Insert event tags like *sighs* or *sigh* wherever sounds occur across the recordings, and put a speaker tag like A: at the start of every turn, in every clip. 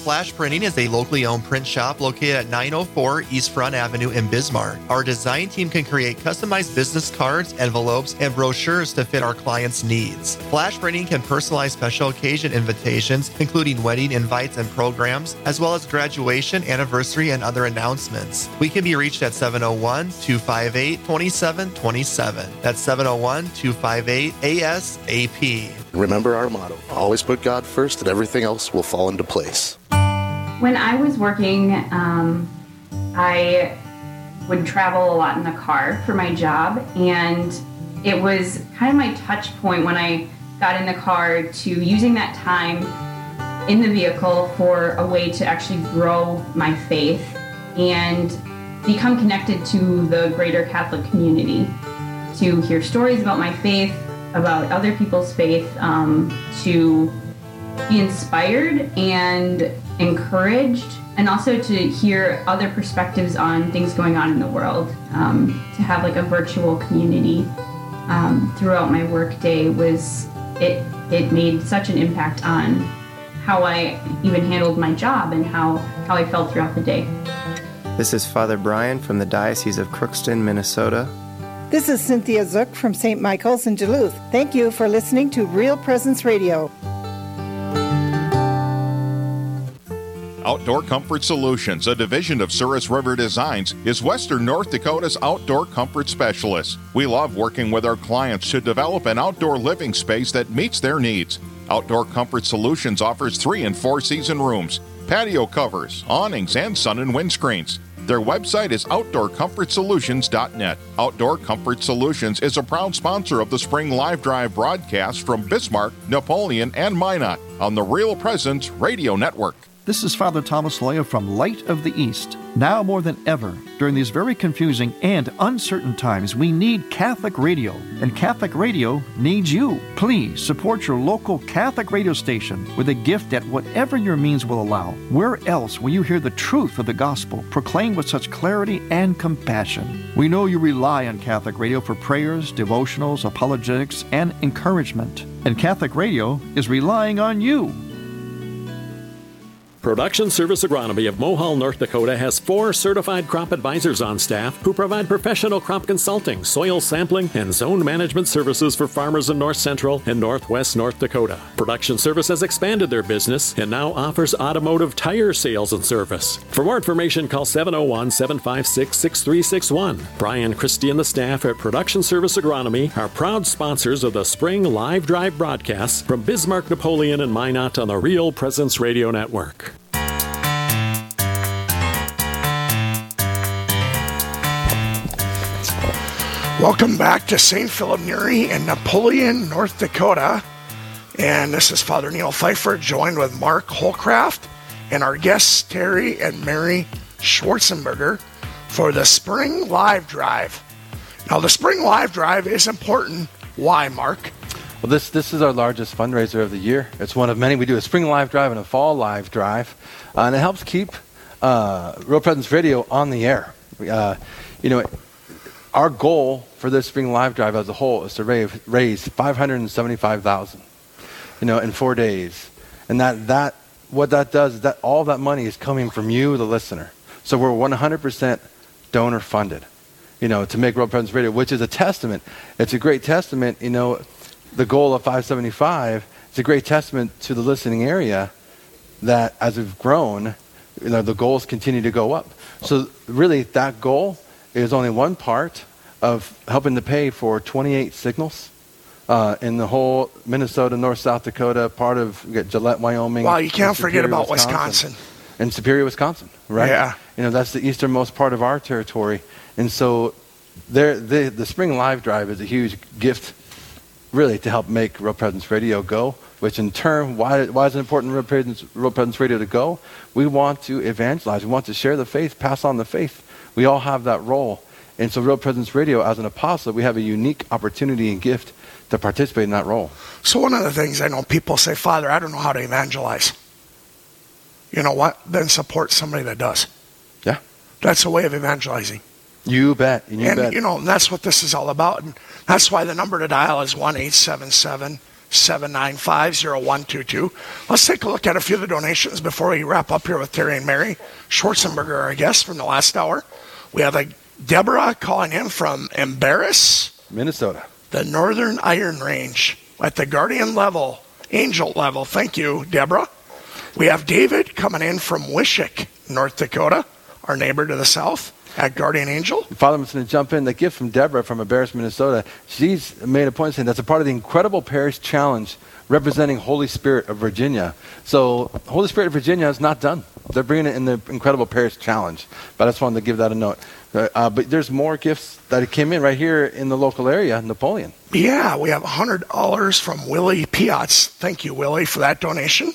A: Flash Printing is a locally owned print shop located at 904 East Front Avenue in Bismarck. Our design team can create customized business cards, envelopes, and brochures to fit our clients' needs. Flash Printing can personalize special occasion invitations, including wedding invites and programs, as well as graduation, anniversary, and other announcements. We can be reached at 701 258 2727. That's 701 258 ASAP.
B: Remember our motto always put God first, and everything else will fall into place.
C: When I was working, um, I would travel a lot in the car for my job, and it was kind of my touch point when I got in the car to using that time in the vehicle for a way to actually grow my faith and become connected to the greater Catholic community, to hear stories about my faith, about other people's faith, um, to be inspired and encouraged, and also to hear other perspectives on things going on in the world. Um, to have like a virtual community um, throughout my workday was it. It made such an impact on how I even handled my job and how how I felt throughout the day.
D: This is Father Brian from the Diocese of Crookston, Minnesota.
E: This is Cynthia Zook from St. Michael's in Duluth. Thank you for listening to Real Presence Radio.
F: Outdoor Comfort Solutions, a division of Souris River Designs, is Western North Dakota's outdoor comfort specialist. We love working with our clients to develop an outdoor living space that meets their needs. Outdoor Comfort Solutions offers three and four season rooms, patio covers, awnings, and sun and wind screens. Their website is outdoorcomfortsolutions.net. Outdoor Comfort Solutions is a proud sponsor of the Spring Live Drive broadcast from Bismarck, Napoleon, and Minot on the Real Presence Radio Network.
G: This is Father Thomas Loya from Light of the East. Now more than ever, during these very confusing and uncertain times, we need Catholic radio, and Catholic radio needs you. Please support your local Catholic radio station with a gift at whatever your means will allow. Where else will you hear the truth of the gospel proclaimed with such clarity and compassion? We know you rely on Catholic radio for prayers, devotionals, apologetics, and encouragement. And Catholic radio is relying on you.
H: Production Service Agronomy of Mohall, North Dakota has four certified crop advisors on staff who provide professional crop consulting, soil sampling, and zone management services for farmers in North Central and Northwest North Dakota. Production Service has expanded their business and now offers automotive tire sales and service. For more information, call 701 756 6361. Brian Christie and the staff at Production Service Agronomy are proud sponsors of the Spring Live Drive broadcasts from Bismarck, Napoleon, and Minot on the Real Presence Radio Network.
I: Welcome back to St. Philip Neri in Napoleon, North Dakota. And this is Father Neil Pfeiffer, joined with Mark Holcraft and our guests, Terry and Mary Schwarzenberger, for the Spring Live Drive. Now, the Spring Live Drive is important. Why, Mark?
J: Well, this, this is our largest fundraiser of the year. It's one of many. We do a Spring Live Drive and a Fall Live Drive, uh, and it helps keep uh, Real Presence Radio on the air. Uh, you know, our goal for this spring live drive as a whole is to raise, raise 575000 you know in four days. And that, that what that does is that all that money is coming from you the listener. So we're 100% donor funded you know to make Real Presence radio which is a testament. It's a great testament you know the goal of 575 it's a great testament to the listening area that as we've grown you know the goals continue to go up. So really that goal is only one part of helping to pay for 28 signals uh, in the whole Minnesota, North South Dakota, part of Gillette, Wyoming.
I: Wow, you can't forget about Wisconsin.
J: Wisconsin. And Superior, Wisconsin, right?
I: Yeah.
J: You know, that's the easternmost part of our territory. And so there, the, the Spring Live Drive is a huge gift, really, to help make Real Presence Radio go, which in turn, why, why is it important Real Presence, Real Presence Radio to go? We want to evangelize. We want to share the faith, pass on the faith. We all have that role. And so, Real Presence Radio, as an apostle, we have a unique opportunity and gift to participate in that role.
I: So, one of the things I know people say, Father, I don't know how to evangelize. You know what? Then support somebody that does.
J: Yeah.
I: That's a way of evangelizing.
J: You bet. You
I: and,
J: bet.
I: you know, that's what this is all about. And that's why the number to dial is 1 877 7950122. Let's take a look at a few of the donations before we wrap up here with Terry and Mary Schwarzenberger, our guest from the last hour. We have a Deborah calling in from Embarrass,
J: Minnesota.
I: The Northern Iron Range at the Guardian level, Angel level. Thank you, Deborah. We have David coming in from Wishek, North Dakota, our neighbor to the south at Guardian Angel.
J: Father, I'm going to jump in. The gift from Deborah from Embarrass, Minnesota. She's made a point saying that's a part of the Incredible Parish Challenge representing Holy Spirit of Virginia. So, Holy Spirit of Virginia is not done. They're bringing it in the Incredible Parish Challenge. But I just wanted to give that a note. Uh, uh but there's more gifts that came in right here in the local area, Napoleon.
I: Yeah, we have $100 from Willie Piatz. Thank you, Willie, for that donation.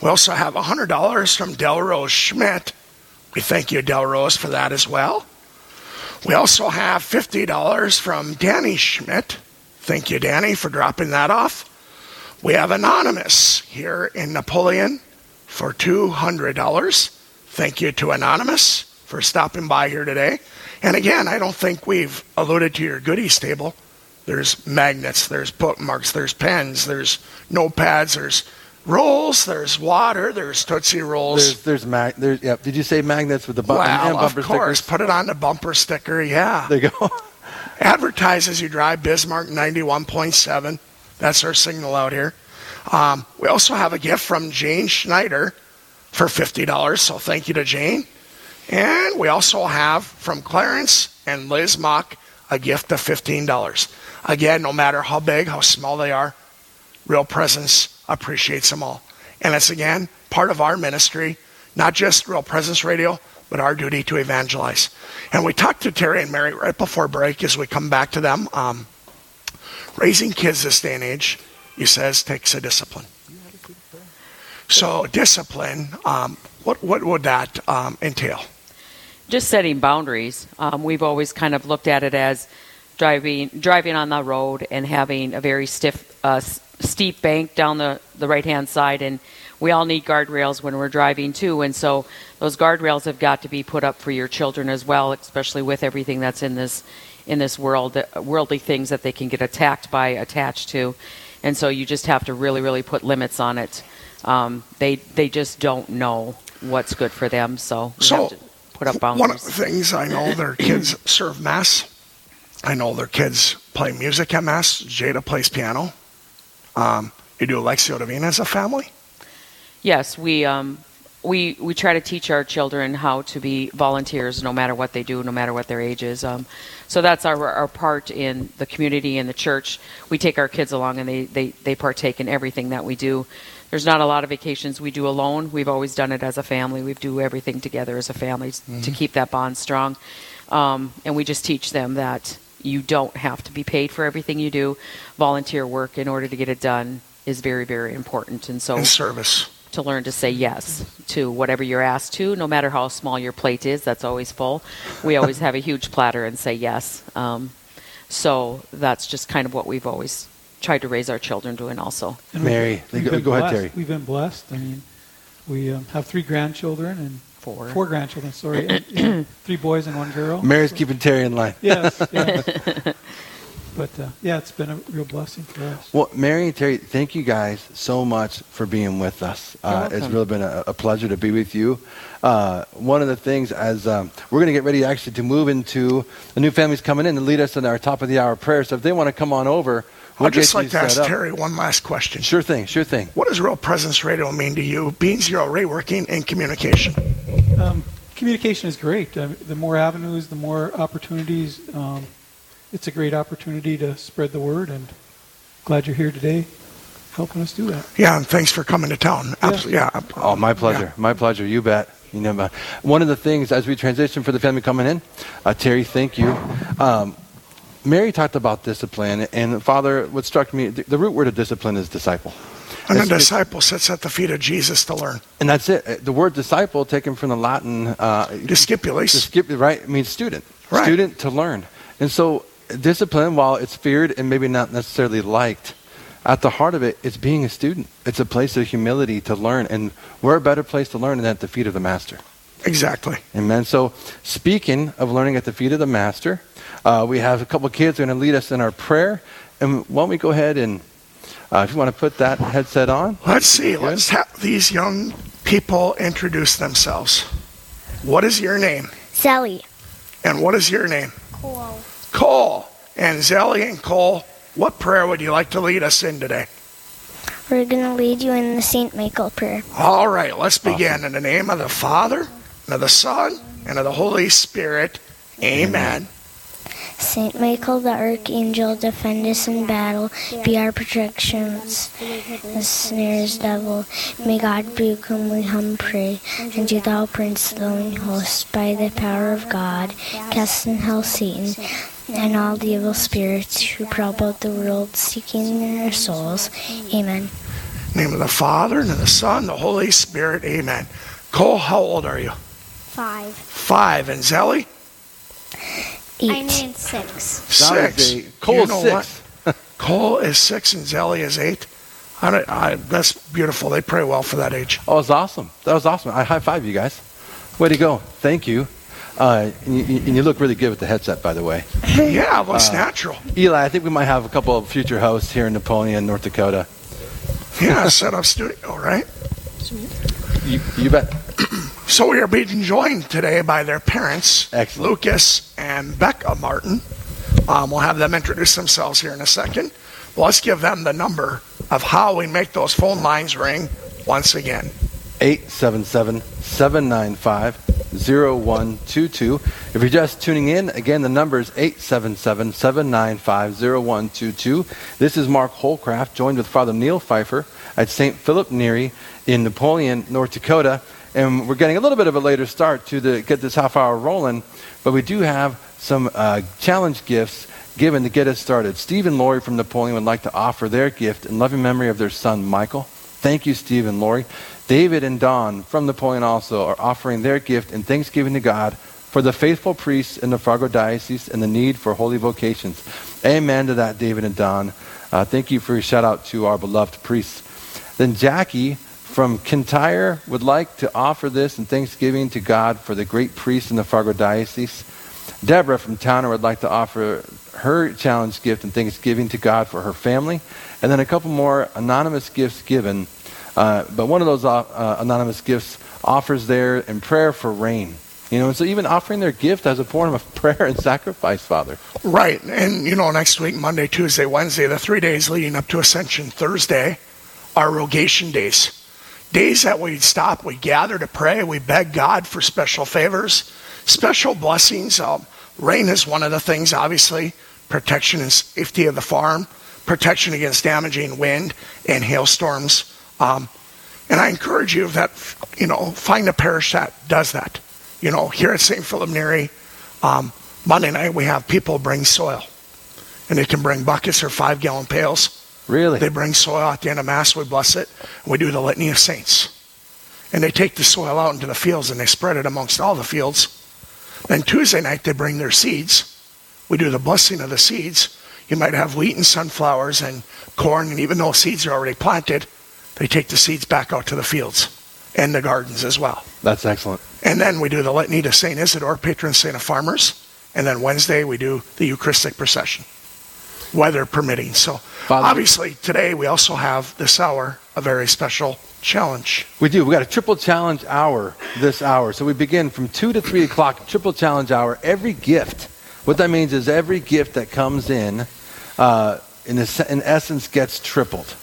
I: We also have $100 from Delrose Schmidt. We thank you, Delrose, for that as well. We also have $50 from Danny Schmidt. Thank you, Danny, for dropping that off. We have Anonymous here in Napoleon for $200. Thank you to Anonymous for stopping by here today. And again, I don't think we've alluded to your goodies table. There's magnets, there's bookmarks, there's pens, there's notepads, there's rolls, there's water, there's Tootsie Rolls.
J: There's, there's, mag- there's yeah. Did you say magnets with the bu-
I: well,
J: bumper
I: of course.
J: stickers?
I: Put it on the bumper sticker, yeah.
J: There you go. *laughs*
I: Advertise as you drive Bismarck 91.7. That's our signal out here. Um, we also have a gift from Jane Schneider for $50, so thank you to Jane. And we also have from Clarence and Liz Mock a gift of $15. Again, no matter how big, how small they are, Real Presence appreciates them all. And it's again part of our ministry, not just Real Presence Radio, but our duty to evangelize. And we talked to Terry and Mary right before break as we come back to them. Um, raising kids this day and age, he says, takes a discipline. So, discipline, um, what, what would that um, entail?
K: Just setting boundaries. Um, we've always kind of looked at it as driving driving on the road and having a very stiff, uh, steep bank down the, the right hand side, and we all need guardrails when we're driving too. And so those guardrails have got to be put up for your children as well, especially with everything that's in this in this world, worldly things that they can get attacked by, attached to. And so you just have to really, really put limits on it. Um, they they just don't know what's good for them, so
I: so
K: have to put up boundaries.
I: One of the things I know their *clears throat* kids serve mass. I know their kids play music at mass. Jada plays piano. Um, you do Lectio Divina as a family?
K: Yes, we um, we we try to teach our children how to be volunteers, no matter what they do, no matter what their age is. Um, so that's our our part in the community and the church. We take our kids along, and they they they partake in everything that we do. There's not a lot of vacations we do alone. We've always done it as a family. We do everything together as a family mm-hmm. to keep that bond strong. Um, and we just teach them that you don't have to be paid for everything you do. Volunteer work in order to get it done is very, very important. And so,
I: in service.
K: To learn to say yes to whatever you're asked to, no matter how small your plate is, that's always full. We always have a huge platter and say yes. Um, so that's just kind of what we've always tried to raise our children doing also.
J: And Mary, go, go ahead, Terry.
L: We've been blessed. I mean, we um, have three grandchildren and
K: four.
L: Four grandchildren, sorry. and, you three boys and one girl.
J: Mary's so. keeping Terry in line.
L: Yes, yes. *laughs* but uh, yeah, it's been a real blessing for us.
J: Well, Mary and Terry, thank you guys so much for being with us. Uh, it's really been a, a, pleasure to be with you. Uh, one of the things, as um, we're going to get ready actually to move into the new families coming in and lead us in our top of the hour prayer. So if they want to come on over, We'll
I: I'd just like to ask up. Terry one last question.
J: Sure thing, sure thing.
I: What does Real Presence Radio mean to you? Being Zero Ray working in communication.
L: Um, communication is great. Uh, the more avenues, the more opportunities. Um, it's a great opportunity to spread the word, and glad you're here today, helping us do that.
I: Yeah, and thanks for coming to town. Yeah. Absolutely, yeah.
J: Oh, my pleasure. Yeah. My pleasure. You bet. You know, one of the things as we transition for the family coming in, uh, Terry, thank you. Um, Mary talked about discipline, and Father, what struck me, the, the root word of discipline is disciple.
I: And a disciple sits at the feet of Jesus to learn.
J: And that's it. The word disciple, taken from the Latin uh,
I: discipulus,
J: discip- right, means student.
I: Right.
J: Student to learn. And so, discipline, while it's feared and maybe not necessarily liked, at the heart of it, it's being a student. It's a place of humility to learn. And we're a better place to learn than at the feet of the master?
I: Exactly.
J: Amen. So, speaking of learning at the feet of the master, uh, we have a couple kids who are going to lead us in our prayer. And why don't we go ahead and Uh, if you want to put that headset on.
I: Let's see. Let's have these young people introduce themselves. What is your name?
M: Zelly.
I: And what is your name?
M: Cole.
I: Cole. And Zelly and Cole, what prayer would you like to lead us in today?
M: We're going to lead you in the St. Michael prayer.
I: All right, let's begin. In the name of the Father, and of the Son, and of the Holy Spirit. Amen.
M: Saint Michael the Archangel, defend us in battle, be our protection, the snares devil. May God be whom we hum pray, and do thou, Prince of the living host, by the power of God, cast in hell Satan and all the evil spirits who prowl about the world, seeking their souls. Amen.
I: name of the Father, and of the Son, and the Holy Spirit. Amen. Cole, how old are you?
M: Five.
I: Five. And Zelly?
M: Eight. I need six.
I: Six.
J: eight. Cole's
I: know
J: six.
I: what? *laughs* Cole is six and Zelly is eight. I don't, I, that's beautiful. They pray well for that age.
J: Oh, it's awesome. That was awesome. I high five you guys. Way to go. Thank you. Uh, and, you and you look really good with the headset, by the way.
I: Yeah, it looks
J: Uh,
I: natural.
J: Eli, I think we might have a couple of future hosts here in Napoleon, North Dakota.
I: Yeah, set up studio, right?
J: You, you bet.
I: So we are being joined today by their parents,
J: Excellent.
I: Lucas and Becca Martin. Um, we'll have them introduce themselves here in a second. Well, let's give them the number of how we make those phone lines ring once again.
J: 877 795 0122. If you're just tuning in, again, the number is 877 795 0122. This is Mark Holcraft, joined with Father Neil Pfeiffer at St. Philip Neri in Napoleon, North Dakota. And we're getting a little bit of a later start to the, get this half hour rolling, but we do have some uh, challenge gifts given to get us started. Steve and Lori from Napoleon would like to offer their gift in loving memory of their son, Michael. Thank you, Steve and Lori. David and Don from Napoleon also are offering their gift in thanksgiving to God for the faithful priests in the Fargo Diocese and the need for holy vocations. Amen to that, David and Don. Uh, thank you for your shout out to our beloved priests. Then Jackie from Kintyre would like to offer this in thanksgiving to God for the great priests in the Fargo Diocese. Deborah from Towner would like to offer her challenge gift in thanksgiving to God for her family. And then a couple more anonymous gifts given. Uh, but one of those uh, uh, anonymous gifts offers there in prayer for rain. You know, and so even offering their gift as a form of *laughs* prayer and sacrifice, Father.
I: Right. And, you know, next week, Monday, Tuesday, Wednesday, the three days leading up to Ascension Thursday, are rogation days. Days that we stop, we gather to pray, we beg God for special favors, special blessings. Um, rain is one of the things, obviously, protection and safety of the farm, protection against damaging wind and hailstorms. Um, and I encourage you that, you know, find a parish that does that. You know, here at St. Philip Neri, um, Monday night we have people bring soil. And they can bring buckets or five gallon pails.
J: Really?
I: They bring soil at the end of Mass, we bless it, and we do the Litany of Saints. And they take the soil out into the fields and they spread it amongst all the fields. Then Tuesday night they bring their seeds. We do the blessing of the seeds. You might have wheat and sunflowers and corn, and even though seeds are already planted, they take the seeds back out to the fields and the gardens as well.
J: That's excellent.
I: And then we do the litany to St. Isidore, patron saint of farmers. And then Wednesday we do the Eucharistic procession, weather permitting. So
J: Father-
I: obviously today we also have this hour a very special challenge.
J: We do. We got a triple challenge hour this hour. So we begin from 2 to 3 o'clock, triple challenge hour. Every gift, what that means is every gift that comes in, uh, in, es- in essence, gets tripled.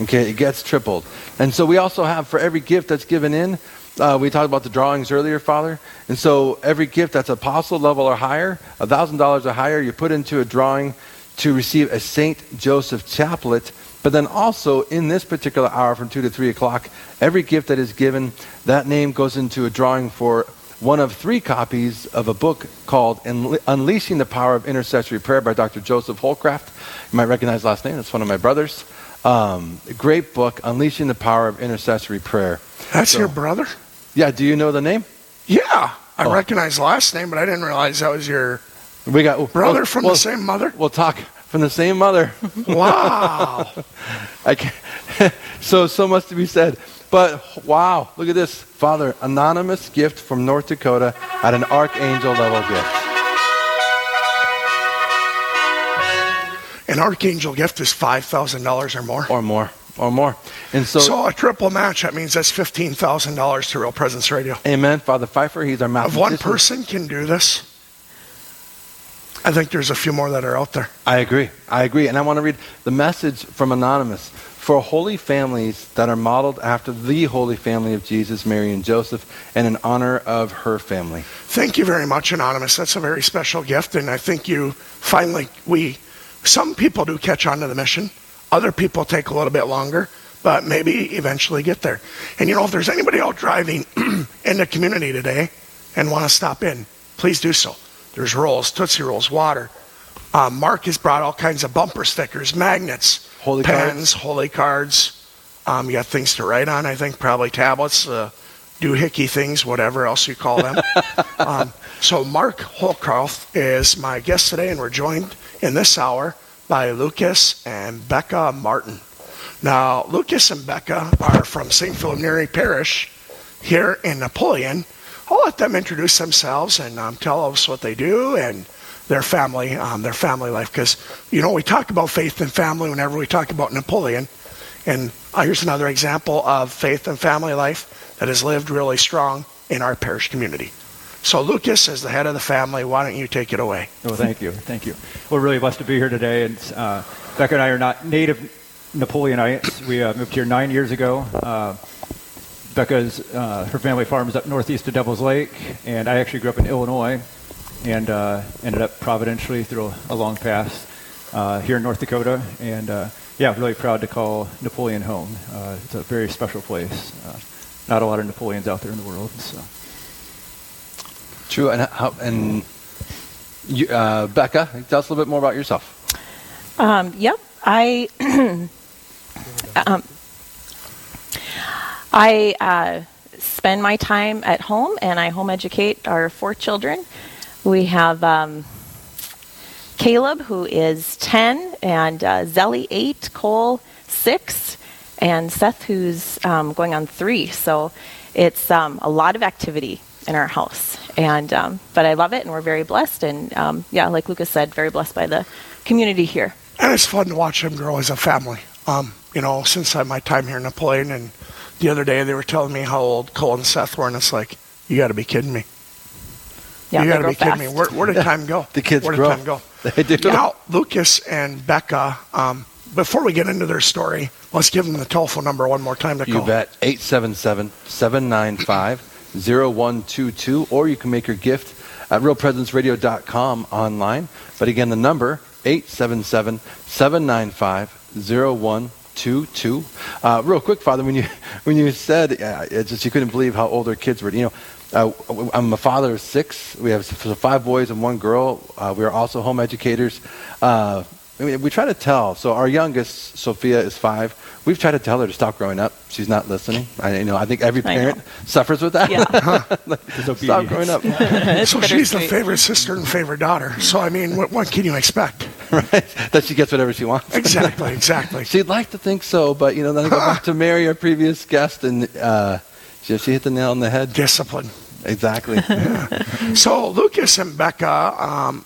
J: Okay, it gets tripled. And so we also have for every gift that's given in, uh, we talked about the drawings earlier, Father. And so every gift that's apostle level or higher, $1,000 or higher, you put into a drawing to receive a St. Joseph chaplet. But then also in this particular hour from 2 to 3 o'clock, every gift that is given, that name goes into a drawing for one of three copies of a book called Unleashing the Power of Intercessory Prayer by Dr. Joseph Holcraft. You might recognize last name. That's one of my brothers. Um, great book, Unleashing the Power of Intercessory Prayer.
I: That's
J: So-
I: your brother?
J: Yeah, do you know the name?
I: Yeah. I
J: Oh.
I: recognize the last name, but I didn't realize that was your
J: We got
I: brother
J: well-
I: from
J: well,
I: the same mother.
J: We'll talk from the same mother. *laughs*
I: Wow.
J: I can't, *laughs* so so much to be said. But wow, look at this, Father, anonymous gift from North Dakota at an archangel level gift.
I: An archangel gift is five thousand dollars or more.
J: Or more. Or more. And so,
I: So a triple match, that means that's fifteen thousand dollars to Real Presence Radio.
J: Amen. Father Pfeiffer, he's our
I: If one person can do this, I think there's a few more that are out there.
J: I agree. I agree. And I want to read the message from Anonymous. For holy families that are modeled after the holy family of Jesus, Mary, and Joseph, and in honor of her family.
I: Thank you very much, Anonymous. That's a very special gift, and I think you finally we some people do catch on to the mission. Other people take a little bit longer, but maybe eventually get there. And you know, if there's anybody out driving *clears throat* in the community today and want to stop in, please do so. There's rolls, Tootsie Rolls, water. Um, Mark has brought all kinds of bumper stickers, magnets,
J: Holy
I: pens,
J: cards.
I: holy cards. Um, you got things to write on, I think, probably tablets, uh, doohickey things, whatever else you call them. *laughs* um, so Mark Holcraft is my guest today, and we're joined in this hour by Lucas and Becca Martin. Now, Lucas and Becca are from St. Philip Neri Parish here in Napoleon. I'll let them introduce themselves and um, tell us what they do and their family, um, their family life. Because you know we talk about faith and family whenever we talk about Napoleon, and uh, here's another example of faith and family life that has lived really strong in our parish community. So, Lucas, as the head of the family, why don't you take it away?
N: Oh, thank you, thank you. We're really blessed to be here today, and uh, Becca and I are not native Napoleonites. We uh, moved here nine years ago. Uh, Becca's uh, her family farm is up northeast of Devil's Lake, and I actually grew up in Illinois, and uh, ended up providentially through a, long path uh, here in North Dakota, and yeah, really proud to call Napoleon home. It's a very special place. Not a lot of Napoleons out there in the world, so.
J: True. And, how, and you, uh, Becca, tell us a little bit more about yourself.
O: Um, yep, I *clears throat* um, I uh, spend my time at home and I home educate our four children. We have um, Caleb, who is 10, and uh, Zelly, 8, Cole, 6, and Seth, who's um, going on 3. So it's um, a lot of activity in our house. And um, But I love it, and we're very blessed. And um, yeah, like Lucas said, very blessed by the community here.
I: And it's fun to watch them grow as a family. Um, you know, since I, my time here in Napoleon, and the other day they were telling me how old Cole and Seth were, and it's like, you got to be kidding me.
O: Yeah,
I: you got to
O: grow
I: be kidding me. Where, where did time go?
J: The kids
I: Where did
J: grow.
I: time go? *laughs*
J: They do.
I: Now, Lucas and Becca, um, before we get into their story, let's give them the telephone number one more time to
J: You
I: call.
J: You bet. 877 795 0122, or you can make your gift at realpresenceradio.com online. But again, the number 877 795 0122. Uh, real quick, Father, when you *laughs* when you said uh, it's just you couldn't believe how old our kids were. You know, uh, I'm a father of six. We have five boys and one girl. Uh, we are also home educators. Uh, I mean, we try to tell. So our youngest, Sophia, is five. We've tried to tell her to stop growing up. She's not listening. I, you know, I think every parent suffers with that.
O: Yeah. *laughs*
J: Like, stop growing up. *laughs*
I: so she's the favorite sister and favorite daughter. So, I mean, what, what can you expect? *laughs*
J: right? That she gets whatever she wants.
I: Exactly, exactly.
J: She'd like to think so, but you know, then I go back to *sighs* Mary, our previous guest, and uh, she, she hit the nail on the head.
I: Discipline.
J: Exactly.
I: So Lucas and Becca um,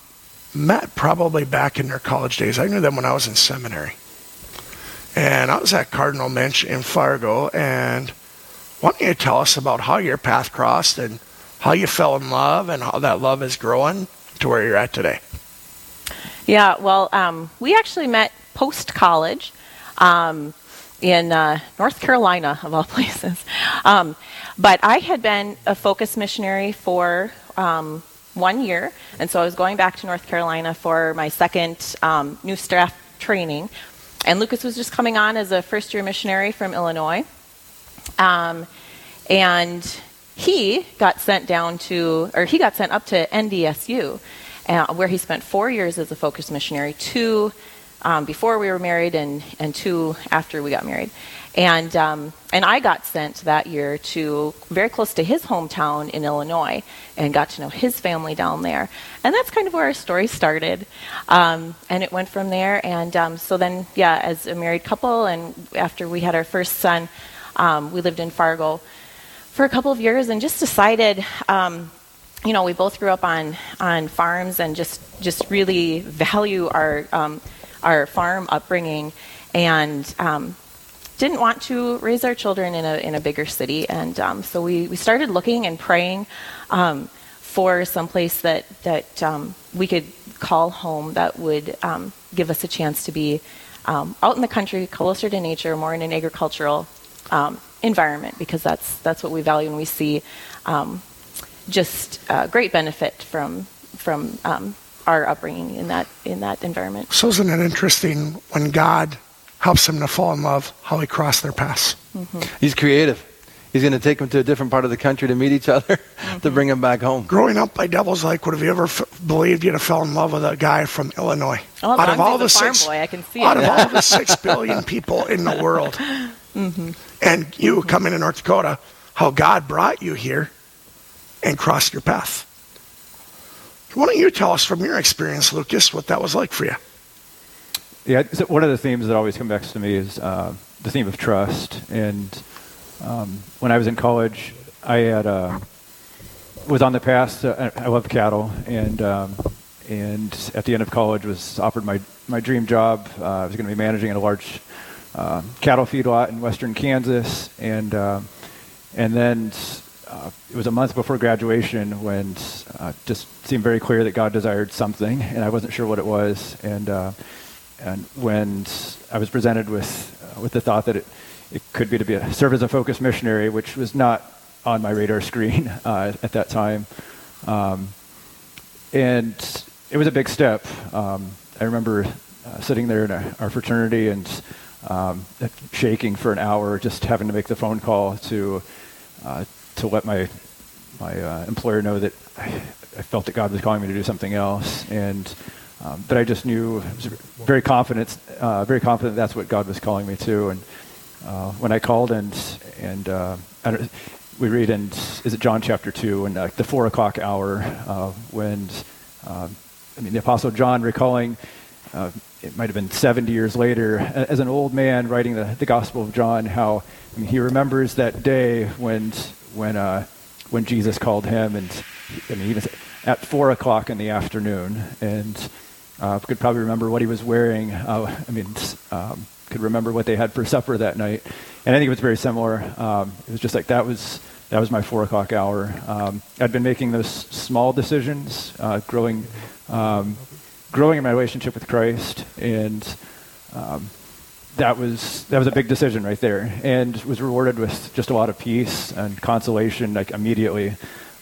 I: met probably back in their college days. I knew them when I was in seminary. And I was at Cardinal Muench in Fargo. And why don't you tell us about how your path crossed and how you fell in love and how that love is growing to where you're at today?
O: Yeah, well, um, we actually met post college um, in uh, North Carolina, of all *laughs* places. Um, but I had been a focus missionary for um, one year, and so I was going back to North Carolina for my second um, new staff training. And Lucas was just coming on as a first year missionary from Illinois. Um, and he got sent down to, or he got sent up to NDSU, uh, where he spent four years as a focus missionary, two um, before we were married and, and two after we got married. And, um, and I got sent that year to very close to his hometown in Illinois and got to know his family down there. And that's kind of where our story started. Um, and it went from there. And um, so then, yeah, as a married couple, and after we had our first son, um, we lived in Fargo for a couple of years and just decided um, you know we both grew up on on farms and just just really value our um, our farm upbringing, and um, didn't want to raise our children in a in a bigger city, and um, so we we started looking and praying um, for some place that that um, we could call home that would um, give us a chance to be um, out in the country, closer to nature, more in an agricultural um, environment, because that's that's what we value and we see just uh, great benefit from from our upbringing in that in that environment.
I: So isn't it interesting when God helps them to fall in love, how He crossed their paths?
J: Mm-hmm. He's creative. He's going to take them to a different part of the country to meet each other *laughs*
O: Mm-hmm.
J: to bring them back home.
I: Growing up by Devil's Lake, would have you ever f- believed you'd have fell in love with a guy from Illinois?
O: Oh,
I: out of all the
O: a farm
I: six,
O: boy, I can see
I: out
O: it.
I: of all the six *laughs* billion people in the world,
O: hmm
I: and you coming to North Dakota, how God brought you here and crossed your path. Why don't you tell us from your experience, Lucas, what that was like for you?
N: Yeah, so one of the themes that always comes back to me is uh, the theme of trust. And um, when I was in college, I had uh, was on the path. To, I love cattle, and um, and at the end of college, was offered my my dream job. Uh, I was going to be managing at a large uh, cattle feedlot in western Kansas, and uh, and then uh, it was a month before graduation when uh, just seemed very clear that God desired something, and I wasn't sure what it was. And uh, and when I was presented with uh, with the thought that it, it could be to be a serve as a focus missionary, which was not on my radar screen *laughs* uh, at that time, um, and it was a big step. Um, I remember uh, sitting there in a, our fraternity and um, shaking for an hour, just having to make the phone call to uh, to let my my uh, employer know that I, I felt that God was calling me to do something else, and um, but I just knew, very confident, uh, very confident that's what God was calling me to. And uh, when I called and and uh, we read in is it John chapter two and uh, the four o'clock hour uh, when um, I mean the apostle John recalling. Uh, it might have been 70 years later, as an old man writing the, the Gospel of John, how I mean, he remembers that day when when uh, when Jesus called him, and I mean, was at four o'clock in the afternoon, and uh, could probably remember what he was wearing. Uh, I mean, um, could remember what they had for supper that night, and I think it was very similar. Um, it was just like that was that was my four o'clock hour. Um, I'd been making those small decisions, uh, growing um, growing in my relationship with Christ, and um, that was that was a big decision right there, and was rewarded with just a lot of peace and consolation, like immediately,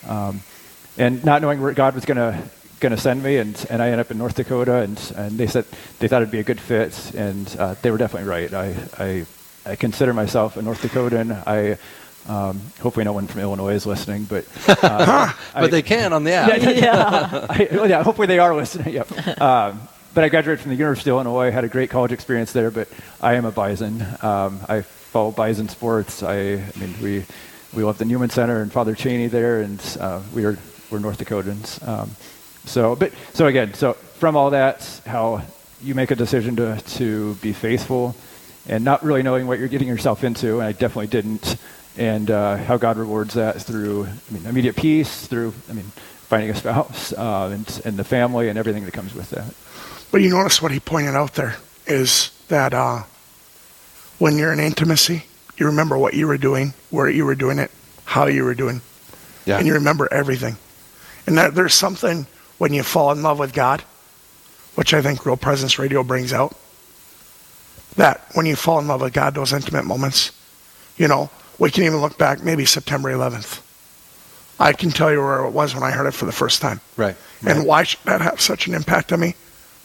N: um, and not knowing where God was going to going to send me, and, and I ended up in North Dakota, and, and they said they thought it'd be a good fit, and uh, they were definitely right. I, I I consider myself a North Dakotan. I um, hopefully no one from Illinois is listening, but uh, *laughs*
J: But
N: I-
J: they can on the app.
N: Yeah, yeah. *laughs* I- well, yeah, hopefully they are listening. Yep. Um, but I graduated from the University of Illinois, had a great college experience there. But I am a Bison. Um, I follow Bison sports. I, I mean, we we love the Newman Center and Father Cheney there, and uh, we are we're North Dakotans. So, but so again, so from all that, how you make a decision to to be faithful, and not really knowing what you're getting yourself into, and I definitely didn't. And uh, how God rewards that through, I mean, immediate peace, through, I mean, finding a spouse, uh, and, and the family, and everything that comes with that.
I: But you notice what he pointed out there is that uh, when you're in intimacy, you remember what you were doing, where you were doing it, how you were doing,
J: Yeah.
I: and you remember everything. And that there's something when you fall in love with God, which I think Real Presence Radio brings out. That when you fall in love with God, those intimate moments, you know, we can even look back maybe September 11th. I can tell you where it was when I heard it for the first time.
J: Right.
I: And why should that have such an impact on me?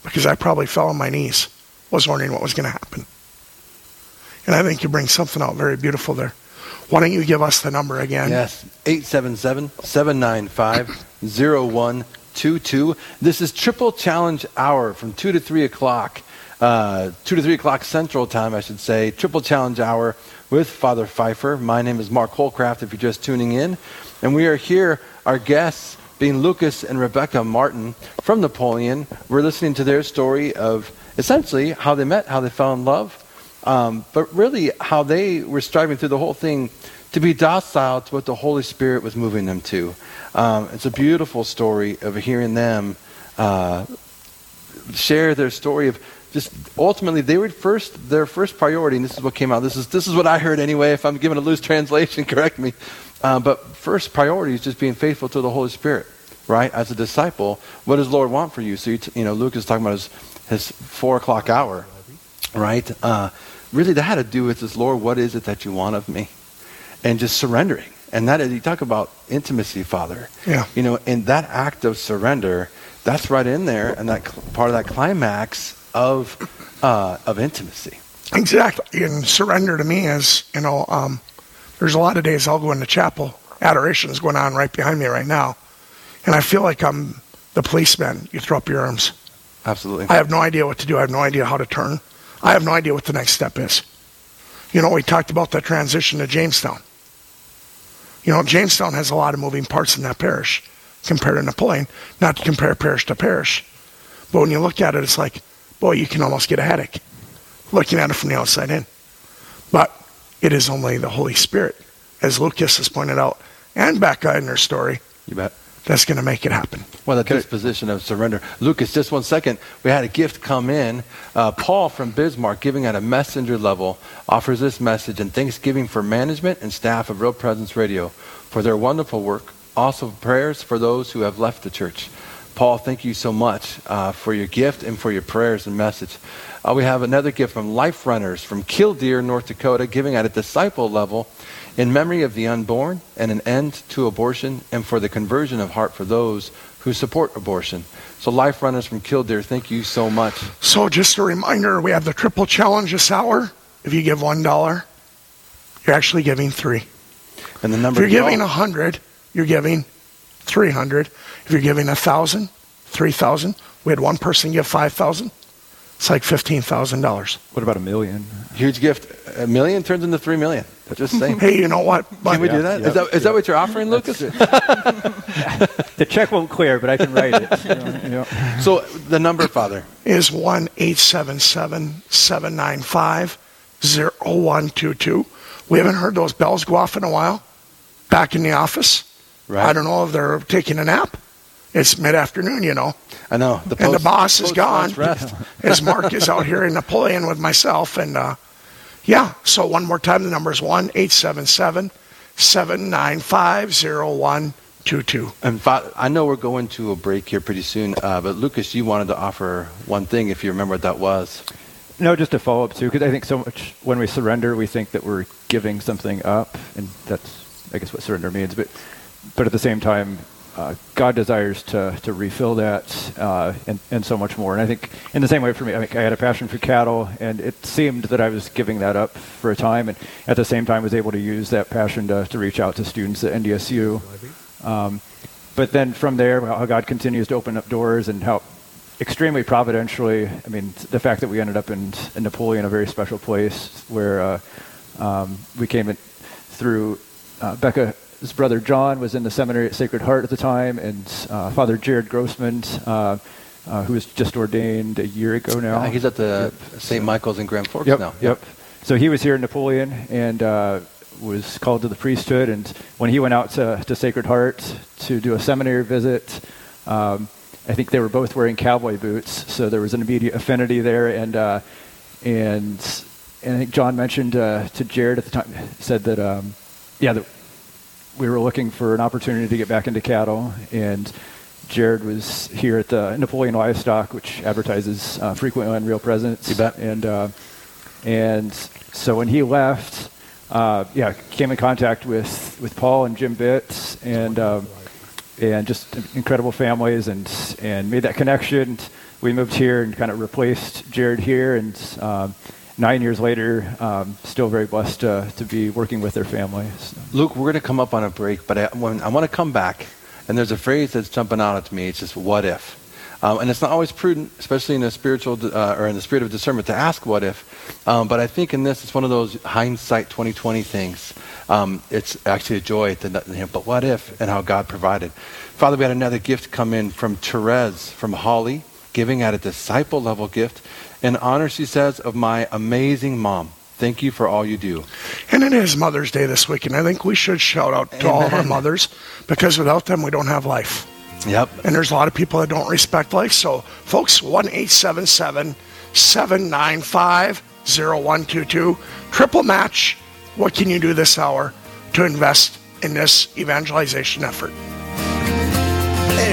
I: Because I probably fell on my knees, was wondering what was going to happen. And I think you bring something out very beautiful there. Why don't you give us the number again?
J: Yes, 877-795-0122. This is Triple Challenge Hour from 2 to 3 o'clock. Uh, 2 to 3 o'clock Central Time, I should say. Triple Challenge Hour with Father Pfeiffer. My name is Mark Holcraft, if you're just tuning in. And we are here, our guests being Lucas and Rebecca Martin from Napoleon. We're listening to their story of essentially how they met, how they fell in love, um, but really how they were striving through the whole thing to be docile to what the Holy Spirit was moving them to. Um, it's a beautiful story of hearing them uh, share their story of just ultimately they were first their first priority, and this is what came out. This is this is what I heard anyway. If I'm giving a loose *laughs* translation, correct me. Uh, but first priority is just being faithful to the Holy Spirit, right? As a disciple, what does Lord want for you? So you, t- you know, Luke is talking about his his four o'clock hour, right? Uh, really, that had to do with this, Lord. What is it that you want of me? And just surrendering. And that is, you talk about intimacy, Father.
I: Yeah.
J: You know, in that act of surrender, that's right in there, and that cl- part of that climax of uh, of intimacy.
I: Exactly. And surrender to me is, you know, um, there's a lot of days I'll go into chapel. Adoration is going on right behind me right now. And I feel like I'm the policeman. You throw up your arms.
J: Absolutely.
I: I have no idea what to do. I have no idea how to turn. I have no idea what the next step is. You know, we talked about that transition to Jamestown. You know, Jamestown has a lot of moving parts in that parish compared to Napoleon. Not to compare parish to parish. But when you look at it, it's like, boy, you can almost get a headache looking at it from the outside in. But it is only the Holy Spirit, as Lucas has pointed out, and Becca in their story.
J: You bet.
I: That's going to make it happen.
J: Well, the disposition of surrender. Lucas, just one second. We had a gift come in. Uh, Paul from Bismarck, giving at a messenger level, offers this message and thanksgiving for management and staff of Real Presence Radio for their wonderful work. Also, prayers for those who have left the church. Paul, thank you so much uh, for your gift and for your prayers and message. Uh, we have another gift from Life Runners from Killdeer, North Dakota, giving at a disciple level in memory of the unborn and an end to abortion and for the conversion of heart for those who support abortion. So, Life Runners from Killdeer, thank you so much.
I: So, just a reminder we have the triple challenge this hour. If you give $1, you're actually giving three.
J: And the number
I: If you're giving a 100, you're giving 300. If you're giving a 1,000, 3,000. We had one person give 5,000. It's like $15,000.
N: What about a million?
J: Huge gift. A million turns into three million. Just saying. *laughs*
I: Hey, you know what?
J: Can we do that? Is that, is that what you're offering, Lucas? *laughs*
N: The check won't clear, but I can write it. You know, you know.
J: So, the number, Father?
I: is 1 877 795 0122. We haven't heard those bells go off in a while. Back in the office.
J: Right.
I: I don't know if they're taking a nap. It's mid afternoon, you know.
J: I know. The
I: and the
J: post-
I: boss is gone.
J: rest. *laughs*
I: as Mark is out here in Napoleon with myself. And uh, yeah, so one more time, the number is 1 877 795 0122.
J: And Fa- I know we're going to a break here pretty soon, uh, but Lucas, you wanted to offer one thing if you remember what that was.
N: No, just to follow up too, because I think so much when we surrender, we think that we're giving something up, and that's, I guess, what surrender means. But, but at the same time, uh, God desires to to refill that, uh, and and so much more. And I think in the same way for me, I, mean, I had a passion for cattle, and it seemed that I was giving that up for a time, and at the same time was able to use that passion to to reach out to students at NDSU. Um, but then from there, how God continues to open up doors and how extremely providentially, I mean, the fact that we ended up in, in Napoleon, a very special place where uh, um, we came in through uh, Becca's brother John was in the seminary at Sacred Heart at the time, and uh, Father Jared Grossman, uh, uh, who was just ordained a year ago now.
J: Uh, he's at the St. Michael's in Grand Forks
N: Yep,
J: now.
N: Yep. So he was here in Napoleon and uh, was called to the priesthood. And when he went out to, to Sacred Heart to do a seminary visit, um, I think they were both wearing cowboy boots, so there was an immediate affinity there. And uh, and and I think John mentioned uh, to Jared at the time said that um, yeah that we were looking for an opportunity to get back into cattle and. Jared was here at the Napoleon Livestock, which advertises uh, frequently on Real Presence. You bet. And uh, and so when he left, uh, yeah, came in contact with, with Paul and Jim Bitts and um, and just incredible families and and made that connection. We moved here and kind of replaced Jared here, and um, nine years later, um, still very blessed to, to be working with their family. So.
J: Luke, we're going to come up on a break, but I, when, I want to come back, and there's a phrase that's jumping out at me. It's just "what if," um, and it's not always prudent, especially in a spiritual uh, or in the spirit of discernment, to ask "what if." Um, but I think in this, it's one of those hindsight 2020 things. Um, it's actually a joy to, know, but what if, and how God provided. Father, we had another gift come in from Therese from Holly, giving at a disciple level gift in honor, she says, of my amazing mom. Thank you for all you do.
I: And it is Mother's Day this week, and I think we should shout out to all of our mothers because without them, we don't have life.
J: Yep.
I: And there's a lot of people that don't respect life. So, folks, 1 877 795 0122. Triple match. What can you do this hour to invest in this evangelization effort?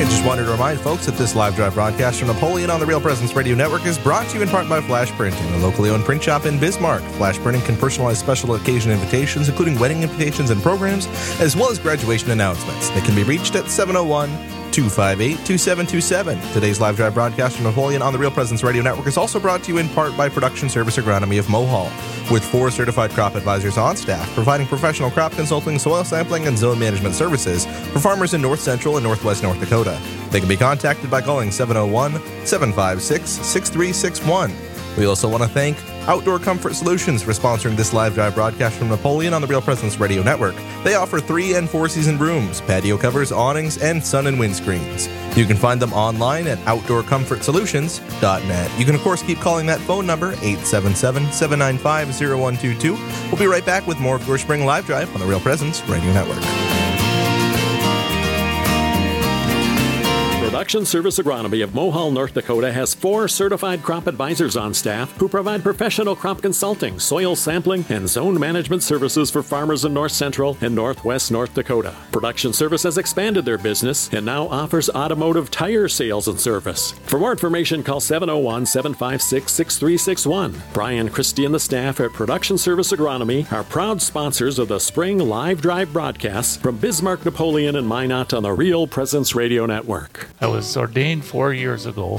P: And just wanted to remind folks that this live drive broadcast from Napoleon on the Real Presence Radio Network is brought to you in part by Flash Printing, a locally owned print shop in Bismarck. Flash Printing can personalize special occasion invitations, including wedding invitations and programs, as well as graduation announcements. They can be reached at 701 258 2727. Today's live drive broadcast from Napoleon on the Real Presence Radio Network is also brought to you in part by Production Service Agronomy of Mohall, with four certified crop advisors on staff providing professional crop consulting, soil sampling, and zone management services for farmers in north central and northwest North Dakota. They can be contacted by calling 701 756 6361. We also want to thank Outdoor Comfort Solutions for sponsoring this live drive broadcast from Napoleon on the Real Presence Radio Network. They offer three and four season rooms, patio covers, awnings, and sun and wind screens. You can find them online at outdoorcomfortsolutions.net. You can, of course, keep calling that phone number, 877 795 0122. We'll be right back with more of your spring live drive on the Real Presence Radio Network.
H: Production Service Agronomy of Mohall, North Dakota has four certified crop advisors on staff who provide professional crop consulting, soil sampling, and zone management services for farmers in north central and northwest North Dakota. Production Service has expanded their business and now offers automotive tire sales and service. For more information, call 701 756 6361. Brian Christie and the staff at Production Service Agronomy are proud sponsors of the spring live drive broadcasts from Bismarck, Napoleon, and Minot on the Real Presence Radio Network.
Q: I was ordained four years ago,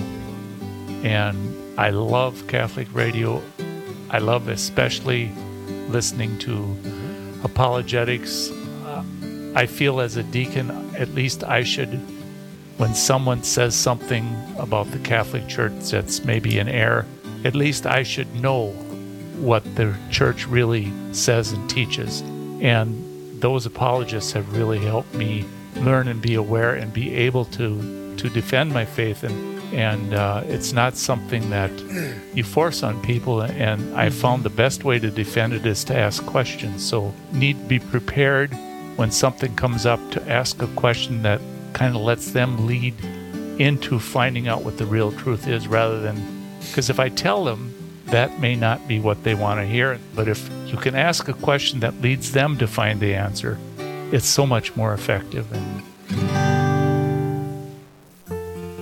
Q: and I love Catholic radio. I love especially listening to apologetics. Uh, I feel as a deacon, at least I should, when someone says something about the Catholic Church that's maybe an error, at least I should know what the church really says and teaches. And those apologists have really helped me learn and be aware and be able to to defend my faith and and uh, it's not something that you force on people and i found the best way to defend it is to ask questions. So need to be prepared when something comes up to ask a question that kind of lets them lead into finding out what the real truth is rather than because if i tell them that may not be what they want to hear. But if you can ask a question that leads them to find the answer it's so much more effective and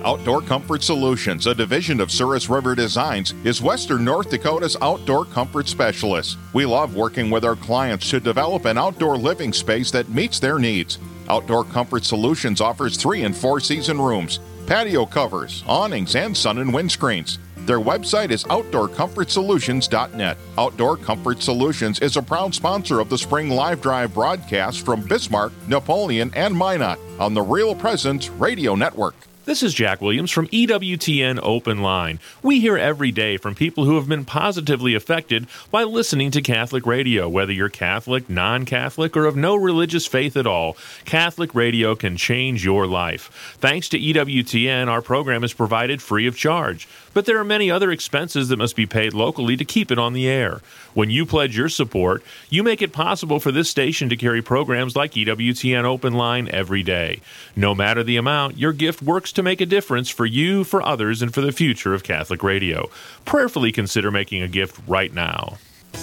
F: Outdoor Comfort Solutions, a division of Souris River Designs, is Western North Dakota's outdoor comfort specialist. We love working with our clients to develop an outdoor living space that meets their needs. Outdoor Comfort Solutions offers three and four season rooms, patio covers, awnings, and sun and wind screens. Their website is outdoorcomfortsolutions.net. Outdoor Comfort Solutions is a proud sponsor of the Spring Live Drive broadcast from Bismarck, Napoleon, and Minot on the Real Presence Radio Network.
R: This is Jack Williams from EWTN Open Line. We hear every day from people who have been positively affected by listening to Catholic radio. Whether you're Catholic, non Catholic, or of no religious faith at all, Catholic radio can change your life. Thanks to EWTN, our program is provided free of charge. But there are many other expenses that must be paid locally to keep it on the air. When you pledge your support, you make it possible for this station to carry programs like EWTN Open Line every day. No matter the amount, your gift works to make a difference for you, for others, and for the future of Catholic radio. Prayerfully consider making a gift right now.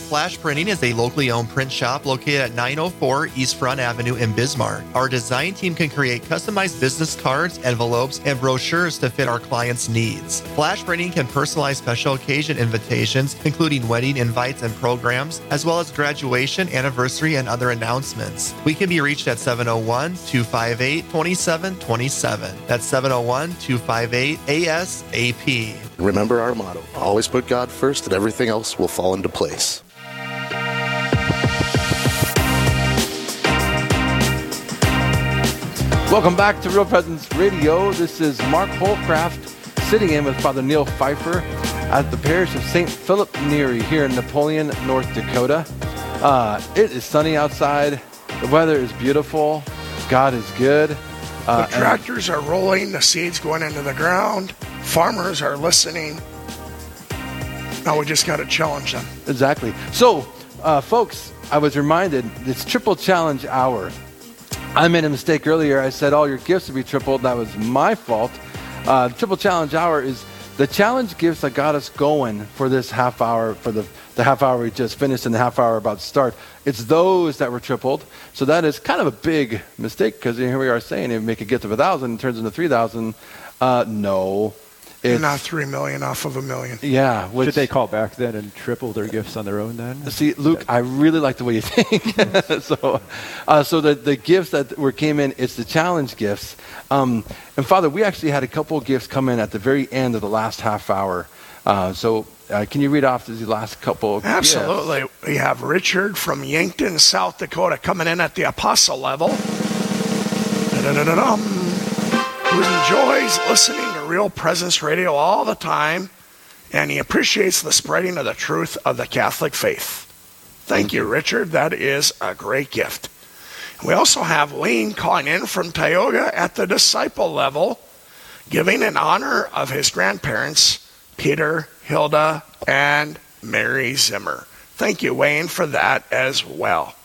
A: Flash Printing is a locally owned print shop located at 904 East Front Avenue in Bismarck. Our design team can create customized business cards, envelopes, and brochures to fit our clients' needs. Flash Printing can personalize special occasion invitations, including wedding invites and programs, as well as graduation, anniversary, and other announcements. We can be reached at 701 258 2727. That's 701 258 ASAP.
B: Remember our motto always put God first, and everything else will fall into place.
J: Welcome back to Real Presence Radio. This is Mark Holcraft sitting in with Father Neil Pfeiffer at the parish of St. Philip Neri here in Napoleon, North Dakota. Uh, it is sunny outside. The weather is beautiful. God is good.
I: Uh, the tractors are rolling, the seeds going into the ground, farmers are listening. Now we just got to challenge them.
J: Exactly. So, uh, folks, I was reminded it's Triple Challenge Hour. I made a mistake earlier. I said all your gifts would be tripled. That was my fault. Uh, Triple Challenge Hour is the challenge gifts that got us going for this half hour, for the, the half hour we just finished and the half hour about to start, it's those that were tripled. So that is kind of a big mistake because here we are saying if we make a gift of a thousand, it turns into three thousand. Uh, no,
I: It's not three million off of a million.
J: Yeah. Which,
N: Should they call back then and triple their gifts on their own then?
J: See, Luke, I really like the way you *laughs* think. so, uh, so the, the gifts that were came in, it's the challenge gifts. Um, and Father, we actually had a couple of gifts come in at the very end of the last half hour. Uh, so, uh, can you read off the last couple? Of
I: Absolutely. We have Richard from Yankton, South Dakota, coming in at the apostle level. Who enjoys listening to Real Presence Radio all the time, and he appreciates the spreading of the truth of the Catholic faith. Thank you, Richard. That is a great gift. We also have Wayne calling in from Tioga at the disciple level, giving in honor of his grandparents, Peter, Hilda, and Mary Zimmer. Thank you, Wayne, for that as well.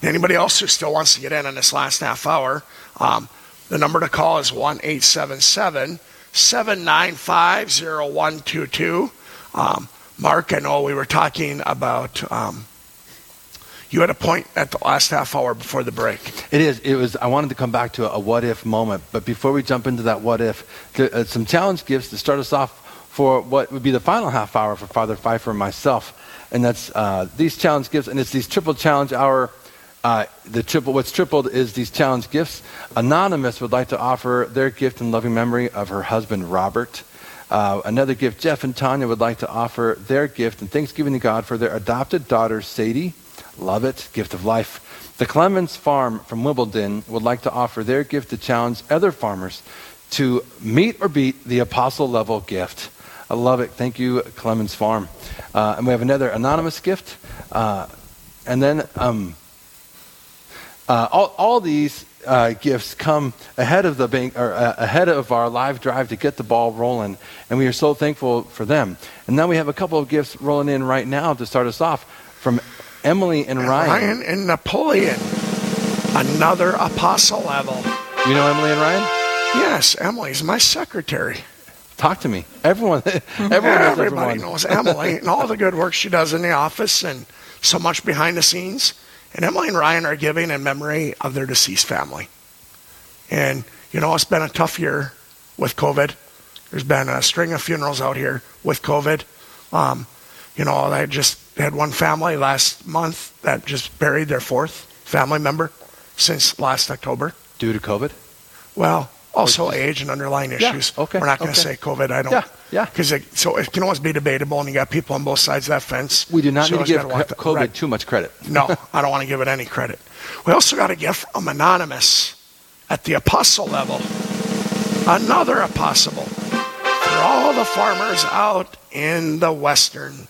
I: Anybody else who still wants to get in on this last half hour, um, the number to call is 1 877 795 0122. Um, Mark, I know we were talking about. Um, you had a point at the last half hour before the break.
J: It is. It was. I wanted to come back to a, what if moment, but before we jump into that what if, uh, some challenge gifts to start us off for what would be the final half hour for Father Pfeiffer and myself, and that's uh, these challenge gifts, and it's these triple challenge hour. Uh, the triple, what's tripled is these challenge gifts. Anonymous would like to offer their gift in loving memory of her husband Robert. Uh, another gift, Jeff and Tanya would like to offer their gift in thanksgiving to God for their adopted daughter Sadie. Love it, gift of life. The Clemens Farm from Wimbledon would like to offer their gift to challenge other farmers to meet or beat the apostle level gift. I love it. Thank you, Clemens Farm. Uh, and we have another anonymous gift. Uh, and then um, uh, all, all these uh, gifts come ahead of the bank, or uh, ahead of our live drive to get the ball rolling, and we are so thankful for them. And now we have a couple of gifts rolling in right now to start us off from Emily and Ryan.
I: Ryan and Napoleon, another apostle level.
J: You know Emily and Ryan?
I: Yes, Emily's my secretary.
J: Talk to me. Everyone, *laughs* everyone knows
I: Everybody
J: everyone.
I: knows Emily and all the good work she does in the office and so much behind the scenes. And Emily and Ryan are giving in memory of their deceased family. And, you know, it's been a tough year with COVID. There's been a string of funerals out here with COVID. Um, you know, I just had one family last month that just buried their fourth family member since last October.
J: Due to COVID?
I: Well, also age and underlying
J: Yeah,
I: issues.
J: okay,
I: We're not going to
J: okay.
I: say COVID. I don't.
J: Yeah, yeah.
I: Because so it can always be debatable, and you got people on both sides of that fence.
J: We do not
I: So
J: need to give
I: gotta the-
J: COVID
I: right.
J: too much credit.
I: No, *laughs* I don't want to give it any credit. We also got a gift from Anonymous at the apostle level. Another apostle for all the farmers out in the western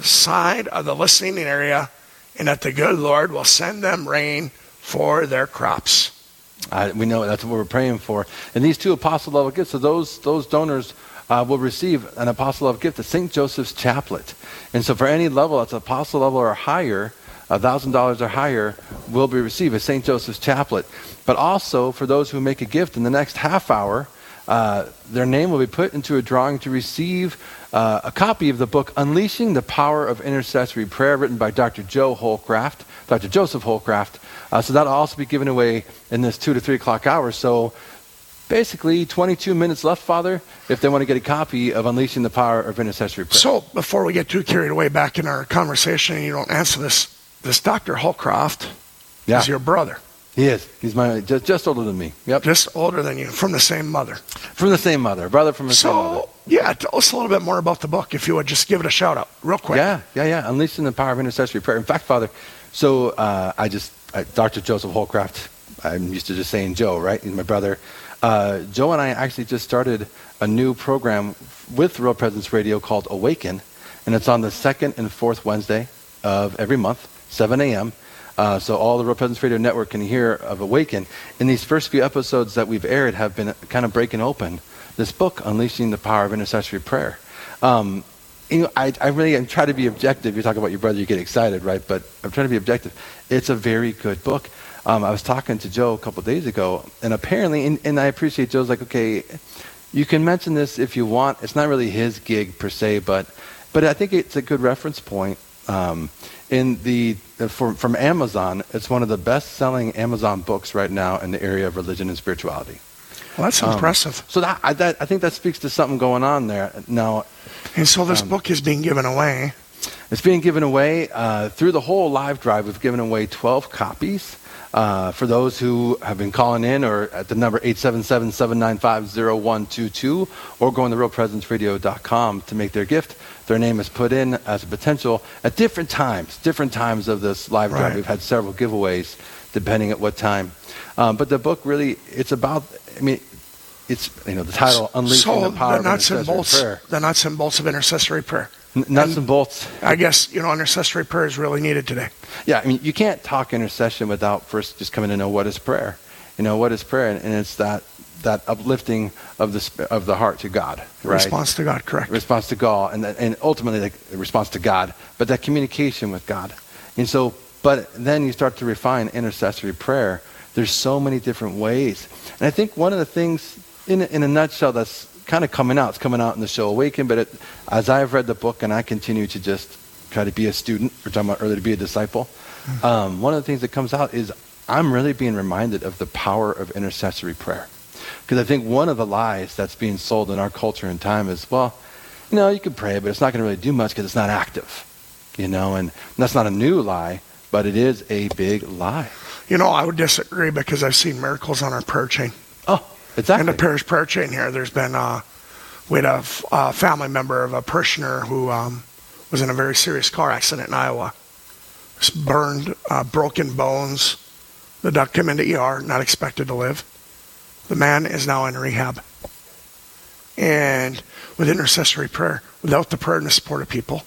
I: side of the listening area, and that the good Lord will send them rain for their crops.
J: Uh, we know that's what we're praying for. And these two apostle level gifts, so those those donors uh, will receive an apostle level gift, the St. Joseph's Chaplet. And so for any level that's apostle level or higher, thousand dollars or higher, will be received a St. Joseph's Chaplet. But also for those who make a gift in the next half hour, uh, their name will be put into a drawing to receive uh, a copy of the book Unleashing the Power of Intercessory Prayer, written by Dr. Joe Holcraft, Dr. Joseph Holcraft. Uh, so that'll also be given away in this two to three o'clock hour. So basically, 22 minutes left, Father, if they want to get a copy of Unleashing the Power of Intercessory Prayer.
I: So before we get too carried away back in our conversation, and you don't answer this. This Dr. Holcraft
J: Yeah.
I: is your brother.
J: He is. He's my just, just older than me. Yep.
I: Just older than you, from the same mother.
J: From the same mother, brother from the same mother.
I: So yeah, tell us a little bit more about the book, if you would just give it a shout out, real quick.
J: Yeah, yeah, yeah. Unleashing the power of intercessory prayer. In fact, Father, so uh, I just, I, Dr. Joseph Holcraft, I'm used to just saying Joe, right? He's my brother. Uh, Joe and I actually just started a new program with Real Presence Radio called Awaken, and it's on the second and fourth Wednesday of every month, 7 a.m. Uh, so all the Real Presence Radio Network can hear of Awaken. And these first few episodes that we've aired have been kind of breaking open this book, Unleashing the Power of Intercessory Prayer. Um, you know, I, I really trying to be objective. You talk about your brother, you get excited, right? But I'm trying to be objective. It's a very good book. Um, I was talking to Joe a couple days ago, and apparently, and, and I appreciate Joe's like, okay, you can mention this if you want. It's not really his gig per se, but but I think it's a good reference point. Um, in the from, from Amazon, it's one of the best-selling Amazon books right now in the area of religion and spirituality.
I: Well, that's
J: Um,
I: impressive.
J: So that I, that I think that speaks to something going on there. Now,
I: And so this
J: um,
I: book is being given away.
J: it's being given away uh, through the whole live drive. We've given away 12 copies uh, for those who have been calling in or at the number 877-795-0122 or going to realpresenceradio.com to make their gift. Their name is put in as a potential at different times, different times of this live drive.
I: Right.
J: We've had several giveaways depending at what time. Um, but the book really, it's about, I mean, it's, you know, the title, Unleashing
I: so
J: the Power
I: the
J: of
I: nuts and
J: Intercessory
I: bolts,
J: Prayer.
I: the nuts and bolts of intercessory prayer.
J: Nuts and bolts.
I: I guess you know intercessory prayer is really needed today.
J: Yeah, I mean, you can't talk intercession without first just coming to know what is prayer. You know, what is prayer? And, and it's that that uplifting of the of the heart to God, right?
I: Response to God, correct?
J: Response to God, and that, and ultimately the response to God, but that communication with God. And so, but then you start to refine intercessory prayer. There's so many different ways, and I think one of the things, in in a nutshell, that's kind of coming out. It's coming out in the show Awaken, but it, as I've read the book and I continue to just try to be a student, we're talking about earlier to be a disciple. Um, one of the things that comes out is I'm really being reminded of the power of intercessory prayer. Because I think one of the lies that's being sold in our culture and time is, well, you know, you can pray, but it's not going to really do much because it's not active. You know, and that's not a new lie, but it is a big lie.
I: You know, I would disagree because I've seen miracles on our prayer chain.
J: Exactly.
I: In the parish prayer chain here, there's been uh, we had a f- uh, family member of a parishioner who um, was in a very serious car accident in Iowa. Was burned, uh, broken bones. The doc came into ER, not expected to live. The man is now in rehab. And with intercessory prayer, without the prayer and the support of people,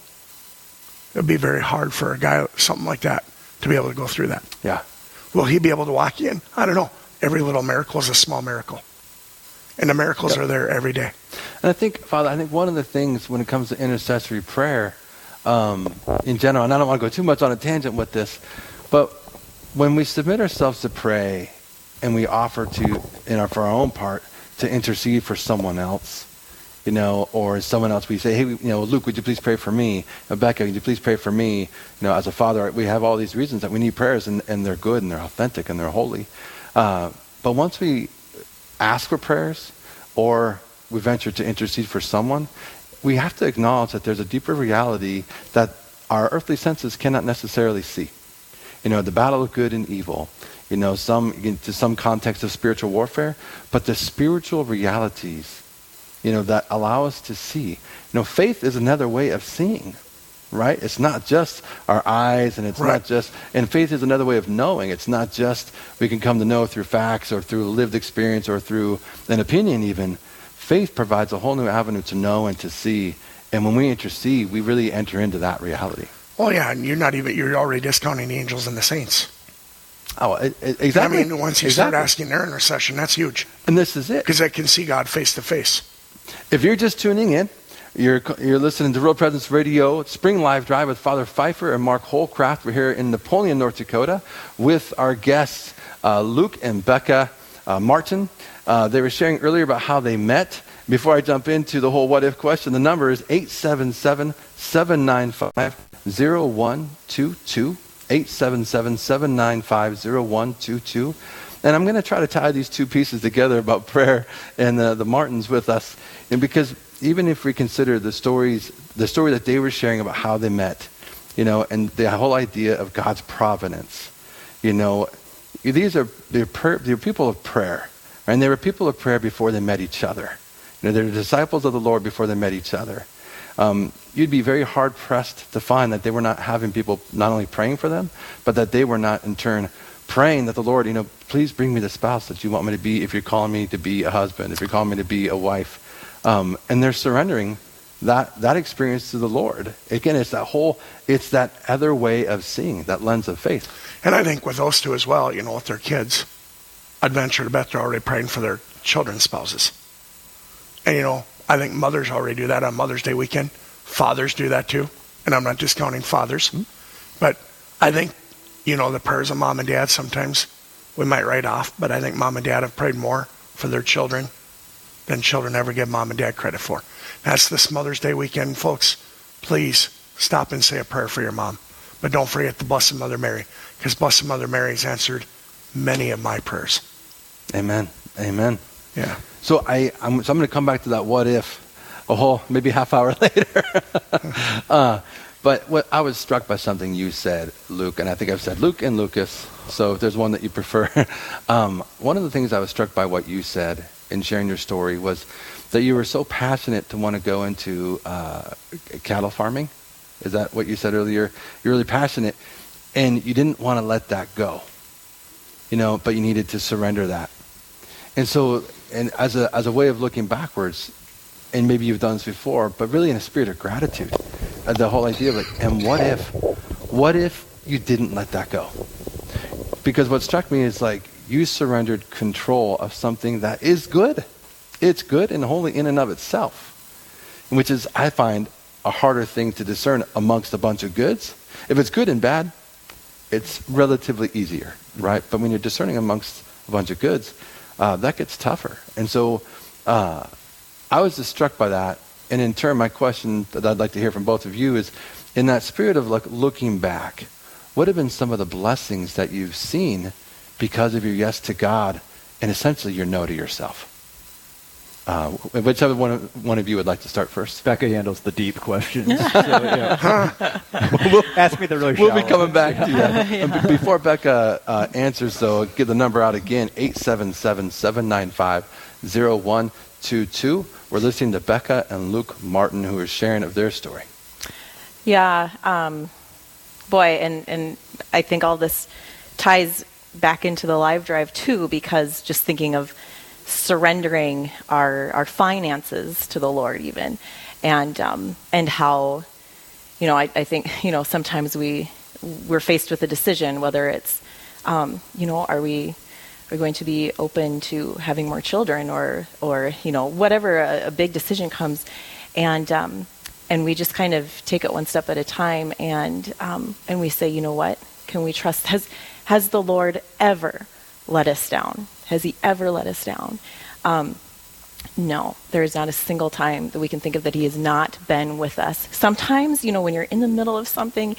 I: it would be very hard for a guy, something like that, to be able to go through that.
J: Yeah.
I: Will he be able to walk in? I don't know. Every little miracle is a small miracle. And the miracles
J: Yep.
I: are there every day.
J: And I think, Father, I think one of the things when it comes to intercessory prayer um, in general, and I don't want to go too much on a tangent with this, but when we submit ourselves to pray and we offer to, in our, for our own part, to intercede for someone else, you know, or someone else, we say, hey, you know, Luke, would you please pray for me? Rebecca, would you please pray for me? You know, as a father, we have all these reasons that we need prayers, and, and they're good, and they're authentic, and they're holy. Uh, but once we ask for prayers or we venture to intercede for someone, we have to acknowledge that there's a deeper reality that our earthly senses cannot necessarily see. You know, the battle of good and evil, you know, some into some context of spiritual warfare, but the spiritual realities, you know, that allow us to see. You know, faith is another way of seeing, right? It's not just our eyes and it's
I: Right.
J: not just and faith is another way of knowing. It's not just we can come to know through facts or through lived experience or through an opinion even. Faith provides a whole new avenue to know and to see. And when we intercede, we really enter into that reality.
I: Oh yeah, and you're not even you're already discounting the angels and the saints.
J: Oh, exactly.
I: I mean, once you start asking their intercession, that's huge.
J: And this is it.
I: Because I can see God face to face.
J: If you're just tuning in, you're, you're listening to Real Presence Radio, Spring Live Drive with Father Pfeiffer and Mark Holcraft. We're here in Napoleon, North Dakota, with our guests, uh, Luke and Becca uh, Martin. Uh, they were sharing earlier about how they met. Before I jump into the whole what if question, the number is 877 795 0122. 877 795 0122. And I'm going to try to tie these two pieces together about prayer and uh, the Martins with us. And because even if we consider the stories, the story that they were sharing about how they met, you know, and the whole idea of God's providence, you know, these are they're, prayer, they're people of prayer. And they were people of prayer before they met each other. You know, they're disciples of the Lord before they met each other. Um, you'd be very hard pressed to find that they were not having people not only praying for them, but that they were not in turn praying that the Lord, you know, please bring me the spouse that you want me to be if you're calling me to be a husband, if you're calling me to be a wife. Um, and they're surrendering that, that experience to the Lord. Again, it's that whole, it's that other way of seeing, that lens of faith.
I: And I think with those two as well, you know, with their kids, I'd venture to bet they're already praying for their children's spouses. And you know, I think mothers already do that on Mother's Day weekend. Fathers do that too. And I'm not discounting fathers. But I think, you know, the prayers of mom and dad sometimes we might write off, but I think mom and dad have prayed more for their children than children ever give mom and dad credit for. That's this Mother's Day weekend, folks. Please stop and say a prayer for your mom. But don't forget the Blessed Mother Mary, because Blessed Mother Mary has answered many of my prayers.
J: Amen. Amen.
I: Yeah.
J: So I, I'm, so I'm going to come back to that what if a whole maybe half hour *laughs* later. uh, but what I was struck by something you said, Luke, and I think I've said Luke and Lucas. So if there's one that you prefer, *laughs* um, one of the things I was struck by what you said in sharing your story was that you were so passionate to want to go into uh, cattle farming. Is that what you said earlier? You're really passionate, and you didn't want to let that go. You know, but you needed to surrender that. And so, and as a as a way of looking backwards, and maybe you've done this before, but really in a spirit of gratitude, uh, the whole idea of like, and what if, what if you didn't let that go? Because what struck me is like you surrendered control of something that is good. It's good and holy in and of itself, which is I find a harder thing to discern amongst a bunch of goods. If it's good and bad, it's relatively easier, right? But when you're discerning amongst a bunch of goods, uh, that gets tougher. And so uh, I was just struck by that. And in turn, my question that I'd like to hear from both of you is in that spirit of looking back, what have been some of the blessings that you've seen because of your yes to God and essentially your no to yourself? Uh, whichever one of, one of you would like to start first.
N: Becca handles the deep questions. *laughs* so, yeah. *laughs* *laughs* we'll, Ask me the really
J: We'll be coming back to you. yeah. Before Becca uh, answers, though, give the number out again 877 795 0122. We're listening to Becca and Luke Martin, who are sharing of their story.
O: Yeah, um, boy, and, and I think all this ties back into the live drive too, because just thinking of surrendering our our finances to the Lord, even, and um, and how, you know, I, I think you know sometimes we we're faced with a decision whether it's, um, you know, are we are going to be open to having more children or or you know whatever a, a big decision comes, and um, and we just kind of take it one step at a time and um, and we say, you know what, can we trust? *laughs* Has has the Lord ever let us down? Has He ever let us down? Um, no, there is not a single time that we can think of that He has not been with us. Sometimes, you know, when you're in the middle of something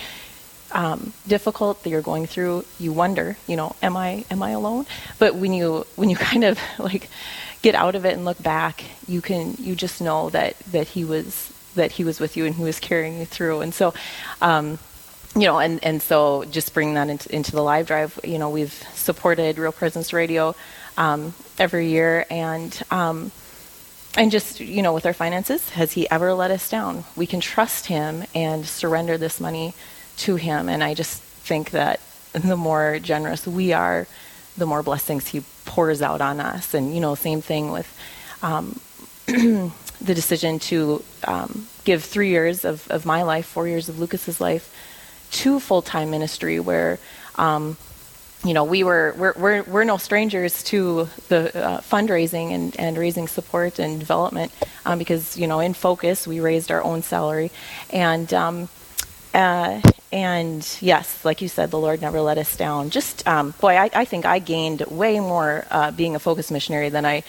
O: um, difficult that you're going through, you wonder, you know, am I am I alone? But when you when you *laughs* kind of like get out of it and look back, you can you just know that that He was that He was with you and He was carrying you through. And so. Um, you know, and, and so just bring that into, into the live drive. You know, we've supported Real Presence Radio um, every year, and um, and just you know, with our finances, has He ever let us down? We can trust Him and surrender this money to Him. And I just think that *laughs* the more generous we are, the more blessings He pours out on us. And you know, same thing with. Um, *clears throat* the decision to um, give three years of, of my life, four years of Lucas's life, to full time ministry where um, you know we were we're, we're, we're no strangers to the uh, fundraising and, and raising support and development um, because you know in focus we raised our own salary and um, uh, and yes like you said the lord never let us down just um, boy I, I, think i gained way more uh, being a focus missionary than i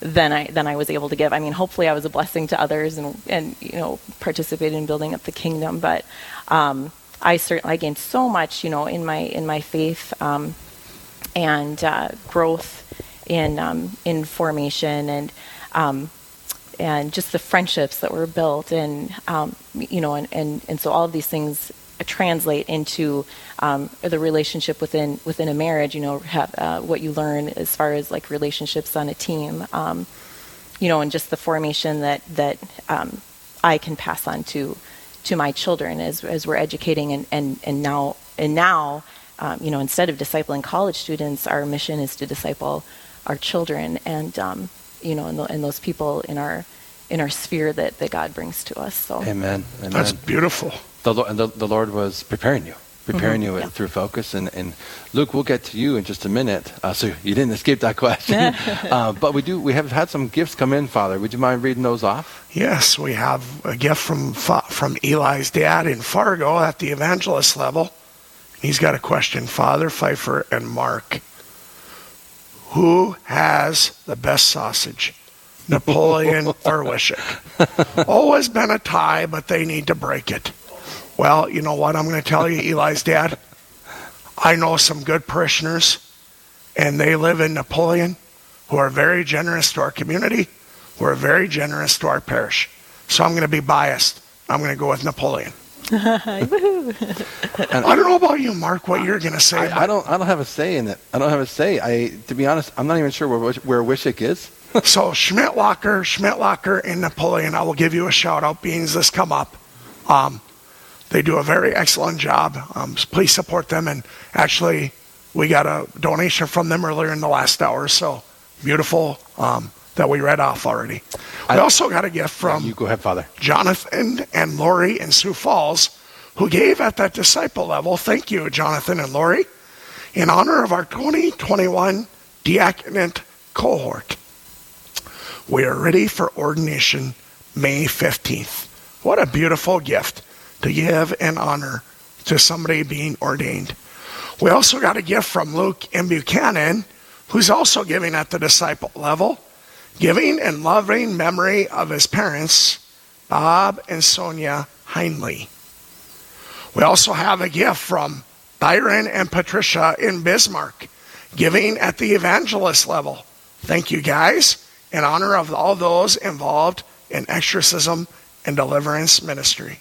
O: than I than I was able to give. I mean, hopefully, I was a blessing to others and and you know participated in building up the kingdom. But um, I certainly I gained so much, you know, in my in my faith um, and uh, growth in um, in formation and um, and just the friendships that were built and um, you know and, and and so all of these things translate into um, the relationship within within a marriage. You know, have, uh, what you learn as far as like relationships on a team. Um, you know, and just the formation that that I can pass on to to my children as, as we're educating and, and, and now and now um, you know instead of discipling college students our mission is to disciple our children and um, you know and, the, and, those people in our in our sphere that, that God brings to us so.
J: Amen, amen.
I: that's beautiful.
J: The, and the, the Lord was preparing you preparing mm-hmm. you yeah. through focus. And, and Luke, we'll get to you in just a minute. Uh, so you didn't escape that *laughs* question. *laughs* uh, but we do. We have had some gifts come in, Father. Would you mind reading those off?
I: Yes, we have a gift from from Eli's dad in Fargo at the evangelist level. He's got a question, Father Pfeiffer and Mark. Who has the best sausage? Napoleon *laughs* or Wishek. Always been a tie, but they need to break it. Well, you know what? I'm going to tell you, Eli's dad. I know some good parishioners, and they live in Napoleon who are very generous to our community, who are very generous to our parish. So I'm going to be biased. I'm going to go with Napoleon. *laughs*
J: And
I: I don't know about you, Mark, what you're going to say.
J: I, I don't. I don't have a say in it. I don't have a say. I, to be honest, I'm not even sure where where Wishek is. *laughs*
I: so Schmidtlocker, Schmidtlocker, and Napoleon, I will give you a shout out, beings this come up. Um, they do a very excellent job. Um, so please support them. And actually, we got a donation from them earlier in the last hour. So beautiful um, that we read off already. We also got a gift from
J: you go ahead, Father.
I: Jonathan and Lori in Sioux Falls, who gave at that disciple level. Thank you, Jonathan and Lori, in honor of our 2021 diaconate cohort. We are ready for ordination May 15th. What a beautiful gift to give and honor to somebody being ordained. We also got a gift from Luke M. Buchanan, who's also giving at the disciple level, giving in loving memory of his parents, Bob and Sonia Heinley. We also have a gift from Byron and Patricia in Bismarck, giving at the evangelist level. Thank you, guys, in honor of all those involved in exorcism and deliverance ministry.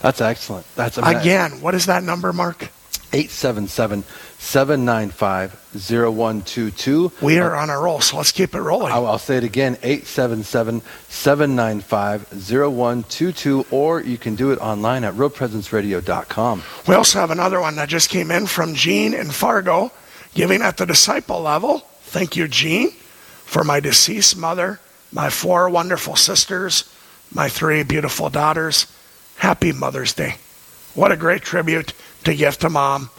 J: That's excellent. That's amazing.
I: Again, what is that number, Mark?
J: 877-795-0122.
I: We are on a roll, so let's keep it rolling.
J: I'll, I'll say it again, 877-795-0122, or you can do it online at realpresenceradio.com.
I: We also have another one that just came in from Gene in Fargo, giving at the disciple level. Thank you, Gene, for my deceased mother, my four wonderful sisters, my three beautiful daughters. Happy Mother's Day. What a great tribute to give to mom.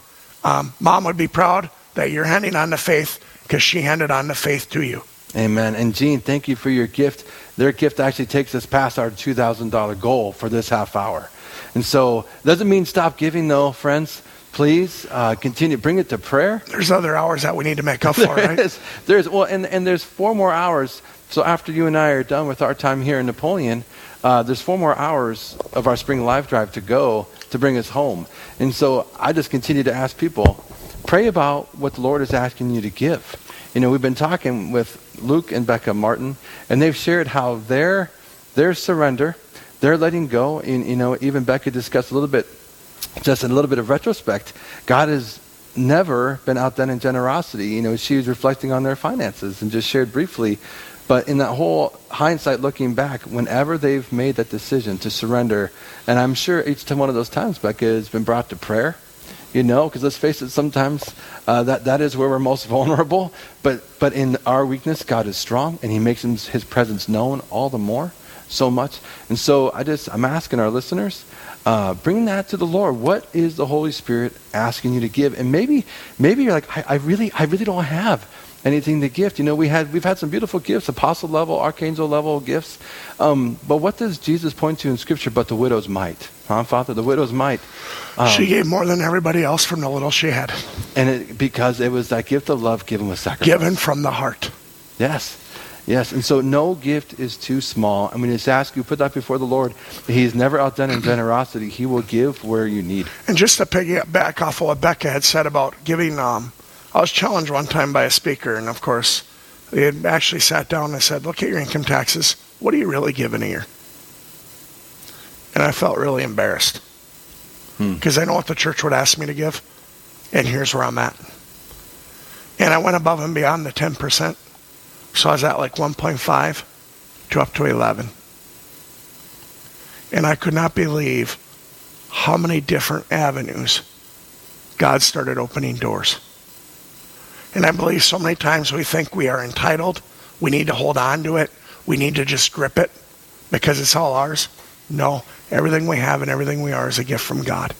I: Um, mom would be proud that you're handing on the faith because she handed on the faith to you.
J: Amen. And Gene, thank you for your gift. Their gift actually takes us past our $2,000 goal for this half hour. And so, doesn't mean stop giving, though, friends. Please uh, continue. Bring it to prayer.
I: There's other hours that we need to make up for,
J: There *laughs*
I: right?
J: is. There's well, and and there's four more hours. So after you and I are done with our time here in Napoleon, uh, there's four more hours of our spring live drive to go to bring us home. And so I just continue to ask people, pray about what the Lord is asking you to give. You know, we've been talking with Luke and Becca Martin, and they've shared how their their surrender, their letting go, and you know, even Becca discussed a little bit, just a little bit of retrospect, God has never been outdone in generosity. You know, she was reflecting on their finances and just shared briefly. But in that whole hindsight looking back, whenever they've made that decision to surrender, and I'm sure each time one of those times, Becca, has been brought to prayer, you know, because let's face it, sometimes uh, that, that is where we're most *laughs* vulnerable. But, but in our weakness, God is strong, and He makes his, his presence known all the more, so much. And so I just, I'm asking our listeners, uh, bring that to the Lord. What is the Holy Spirit asking you to give? And maybe, maybe you're like, I, I really, I really don't have anything to gift. You know, we had we've had some beautiful gifts, apostle level, archangel level gifts. Um, but what does Jesus point to in Scripture? But the widow's mite, huh, Father? The widow's mite. Um,
I: she gave more than everybody else from the little she had.
J: and it, because it was that gift of love given with sacrifice.
I: Given from the heart.
J: Yes. Yes, and so no gift is too small. I mean, just ask you, put that before the Lord. He's never outdone in generosity. He will give where you need.
I: And just to piggyback off of what Becca had said about giving, um, I was challenged one time by a speaker, and of course, they had actually sat down and said, Look at your income taxes. What are you really giving a year? And I felt really embarrassed hmm. because I know what the church would ask me to give, and here's where I'm at. And I went above and beyond the 10%. So I was at like 1.5 to up to 11. And I could not believe how many different avenues God started opening doors. And I believe so many times we think we are entitled, we need to hold on to it, we need to just grip it because it's all ours. No, everything we have and everything we are is a gift from God.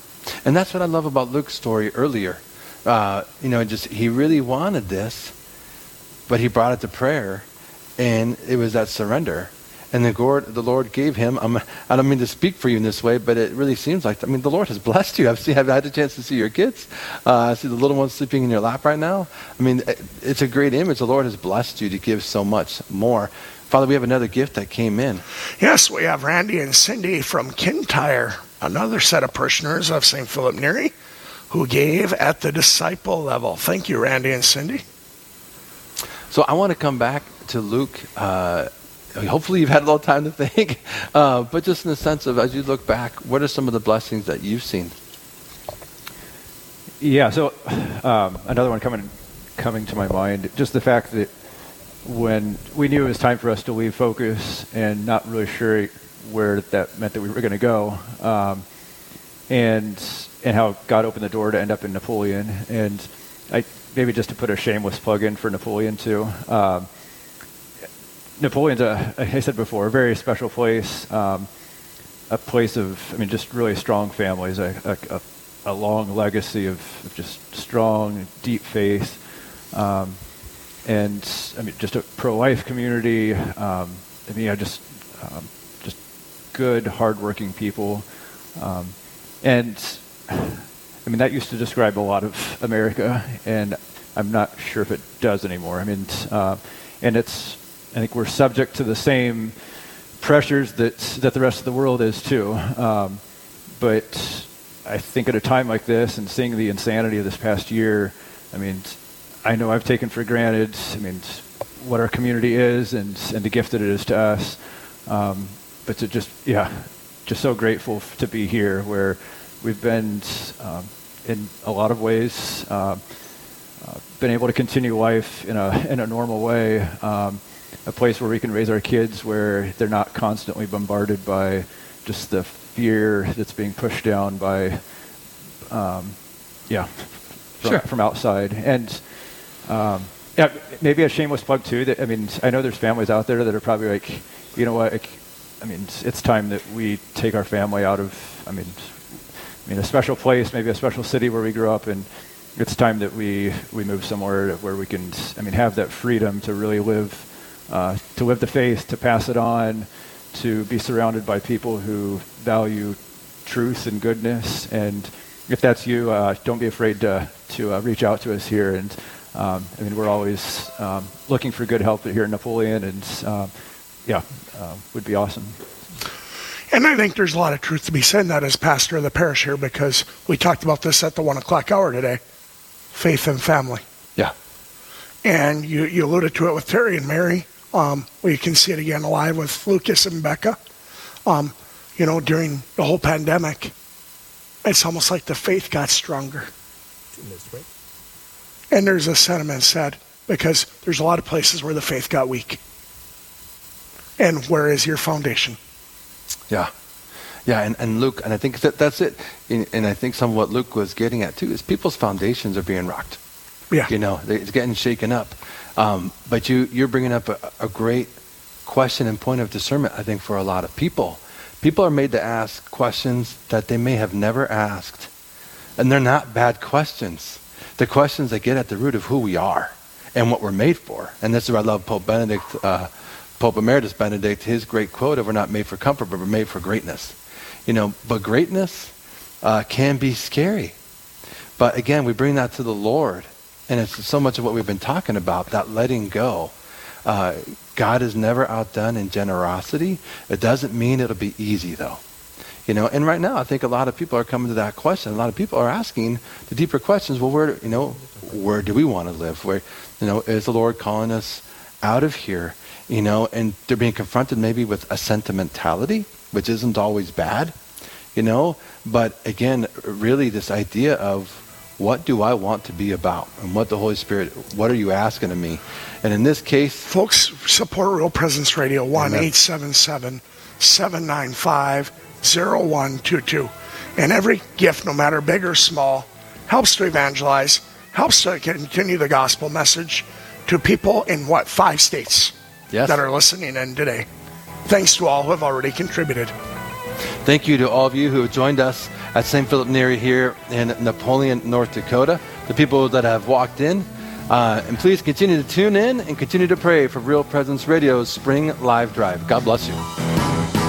J: And that's what I love about Luke's story earlier. Uh, you know, just he really wanted this, but he brought it to prayer, and it was that surrender. And the Lord, the Lord gave him. I'm, I don't mean to speak for you in this way, but it really seems like I mean the Lord has blessed you. I've seen, I've had a chance to see your kids. Uh, I see the little one sleeping in your lap right now. I mean, it's a great image. The Lord has blessed you to give so much more. Father, we have another gift that came in.
I: Yes, we have Randy and Cindy from Kintyre, another set of parishioners of St. Philip Neri, who gave at the disciple level. Thank you, Randy and Cindy.
J: So I want to come back to Luke. Uh, hopefully, you've had a little time to think, *laughs* uh, but just in the sense of as you look back, what are some of the blessings that you've seen?
N: Yeah. So um, another one coming coming to my mind, just the fact that when we knew it was time for us to leave focus and not really sure where that meant that we were going to go, um, and and how God opened the door to end up in Napoleon, and I maybe just to put a shameless plug in for Napoleon too. Um, Napoleon's, I said before, a very special place, um, a place of, I mean, just really strong families, a, a, a long legacy of, of, just strong, deep faith, um, and I mean, just a pro-life community. Um, I mean, just, um, just good, hardworking people, um, and I mean, that used to describe a lot of America, and I'm not sure if it does anymore. I mean, uh, and it's, I think we're subject to the same pressures that, that the rest of the world is too. Um, but I think at a time like this and seeing the insanity of this past year, I mean, I know I've taken for granted, I mean, what our community is and, and the gift that it is to us. Um, but to just, yeah, just so grateful to be here where we've been um, in a lot of ways uh, uh, been able to continue life in a in a normal way, um, a place where we can raise our kids where they're not constantly bombarded by just the fear that's being pushed down by, um, yeah, from,
J: sure.
N: from outside and. Um, yeah, maybe a shameless plug too. That I mean, I know there's families out there that are probably like, you know what? I mean, it's, it's time that we take our family out of. I mean, I mean, a special place, maybe a special city where we grew up, and it's time that we, we move somewhere where we can, I mean, have that freedom to really live, uh, to live the faith, to pass it on, to be surrounded by people who value truth and goodness. And if that's you, uh, don't be afraid to, to uh, reach out to us here. And um, I mean, we're always um, looking for good help here in Napoleon, and um, yeah, uh, would be awesome.
I: And I think there's a lot of truth to be said in that as pastor of the parish here because we talked about this at the one o'clock hour today faith and family.
J: Yeah.
I: And you, you alluded to it with Terry and Mary. Um, we can see it again live with Lucas and Becca. Um, you know, during the whole pandemic, it's almost like the faith got stronger. And there's a sentiment said because there's a lot of places where the faith got weak. And where is your foundation?
J: Yeah. Yeah, and, and Luke, and I think that that's it. And, and I think some of what Luke was getting at too is people's foundations are being rocked.
I: Yeah.
J: You know, it's getting shaken up. Um, but you, you're bringing up a, a great question and point of discernment, I think, for a lot of people. People are made to ask questions that they may have never asked. And they're not bad questions. The questions that get at the root of who we are and what we're made for. And this is where I love Pope Benedict uh, Pope Emeritus Benedict, his great quote of we're not made for comfort, but we're made for greatness. You know, but greatness uh, can be scary. But again, we bring that to the Lord. And it's so much of what we've been talking about, that letting go. Uh, God is never outdone in generosity. It doesn't mean it'll be easy, though. You know, and right now, I think a lot of people are coming to that question. A lot of people are asking the deeper questions. Well, where, you know, where do we want to live? Where, you know, is the Lord calling us out of here? you know, and they're being confronted maybe with a sentimentality, which isn't always bad, you know, but again, really this idea of what do I want to be about and what the Holy Spirit, what are you asking of me? And in this case,
I: folks, support Real Presence Radio 1 877 795 0122. And every gift, no matter big or small, helps to evangelize, helps to continue the gospel message to people in what, five states?
J: yes.
I: that are listening in today. Thanks to all who have already contributed.
J: Thank you to all of you who have joined us at St. Philip Neri here in Napoleon, North Dakota. The people that have walked in, Uh, and please continue to tune in and continue to pray for Real Presence Radio's Spring Live Drive. God bless you.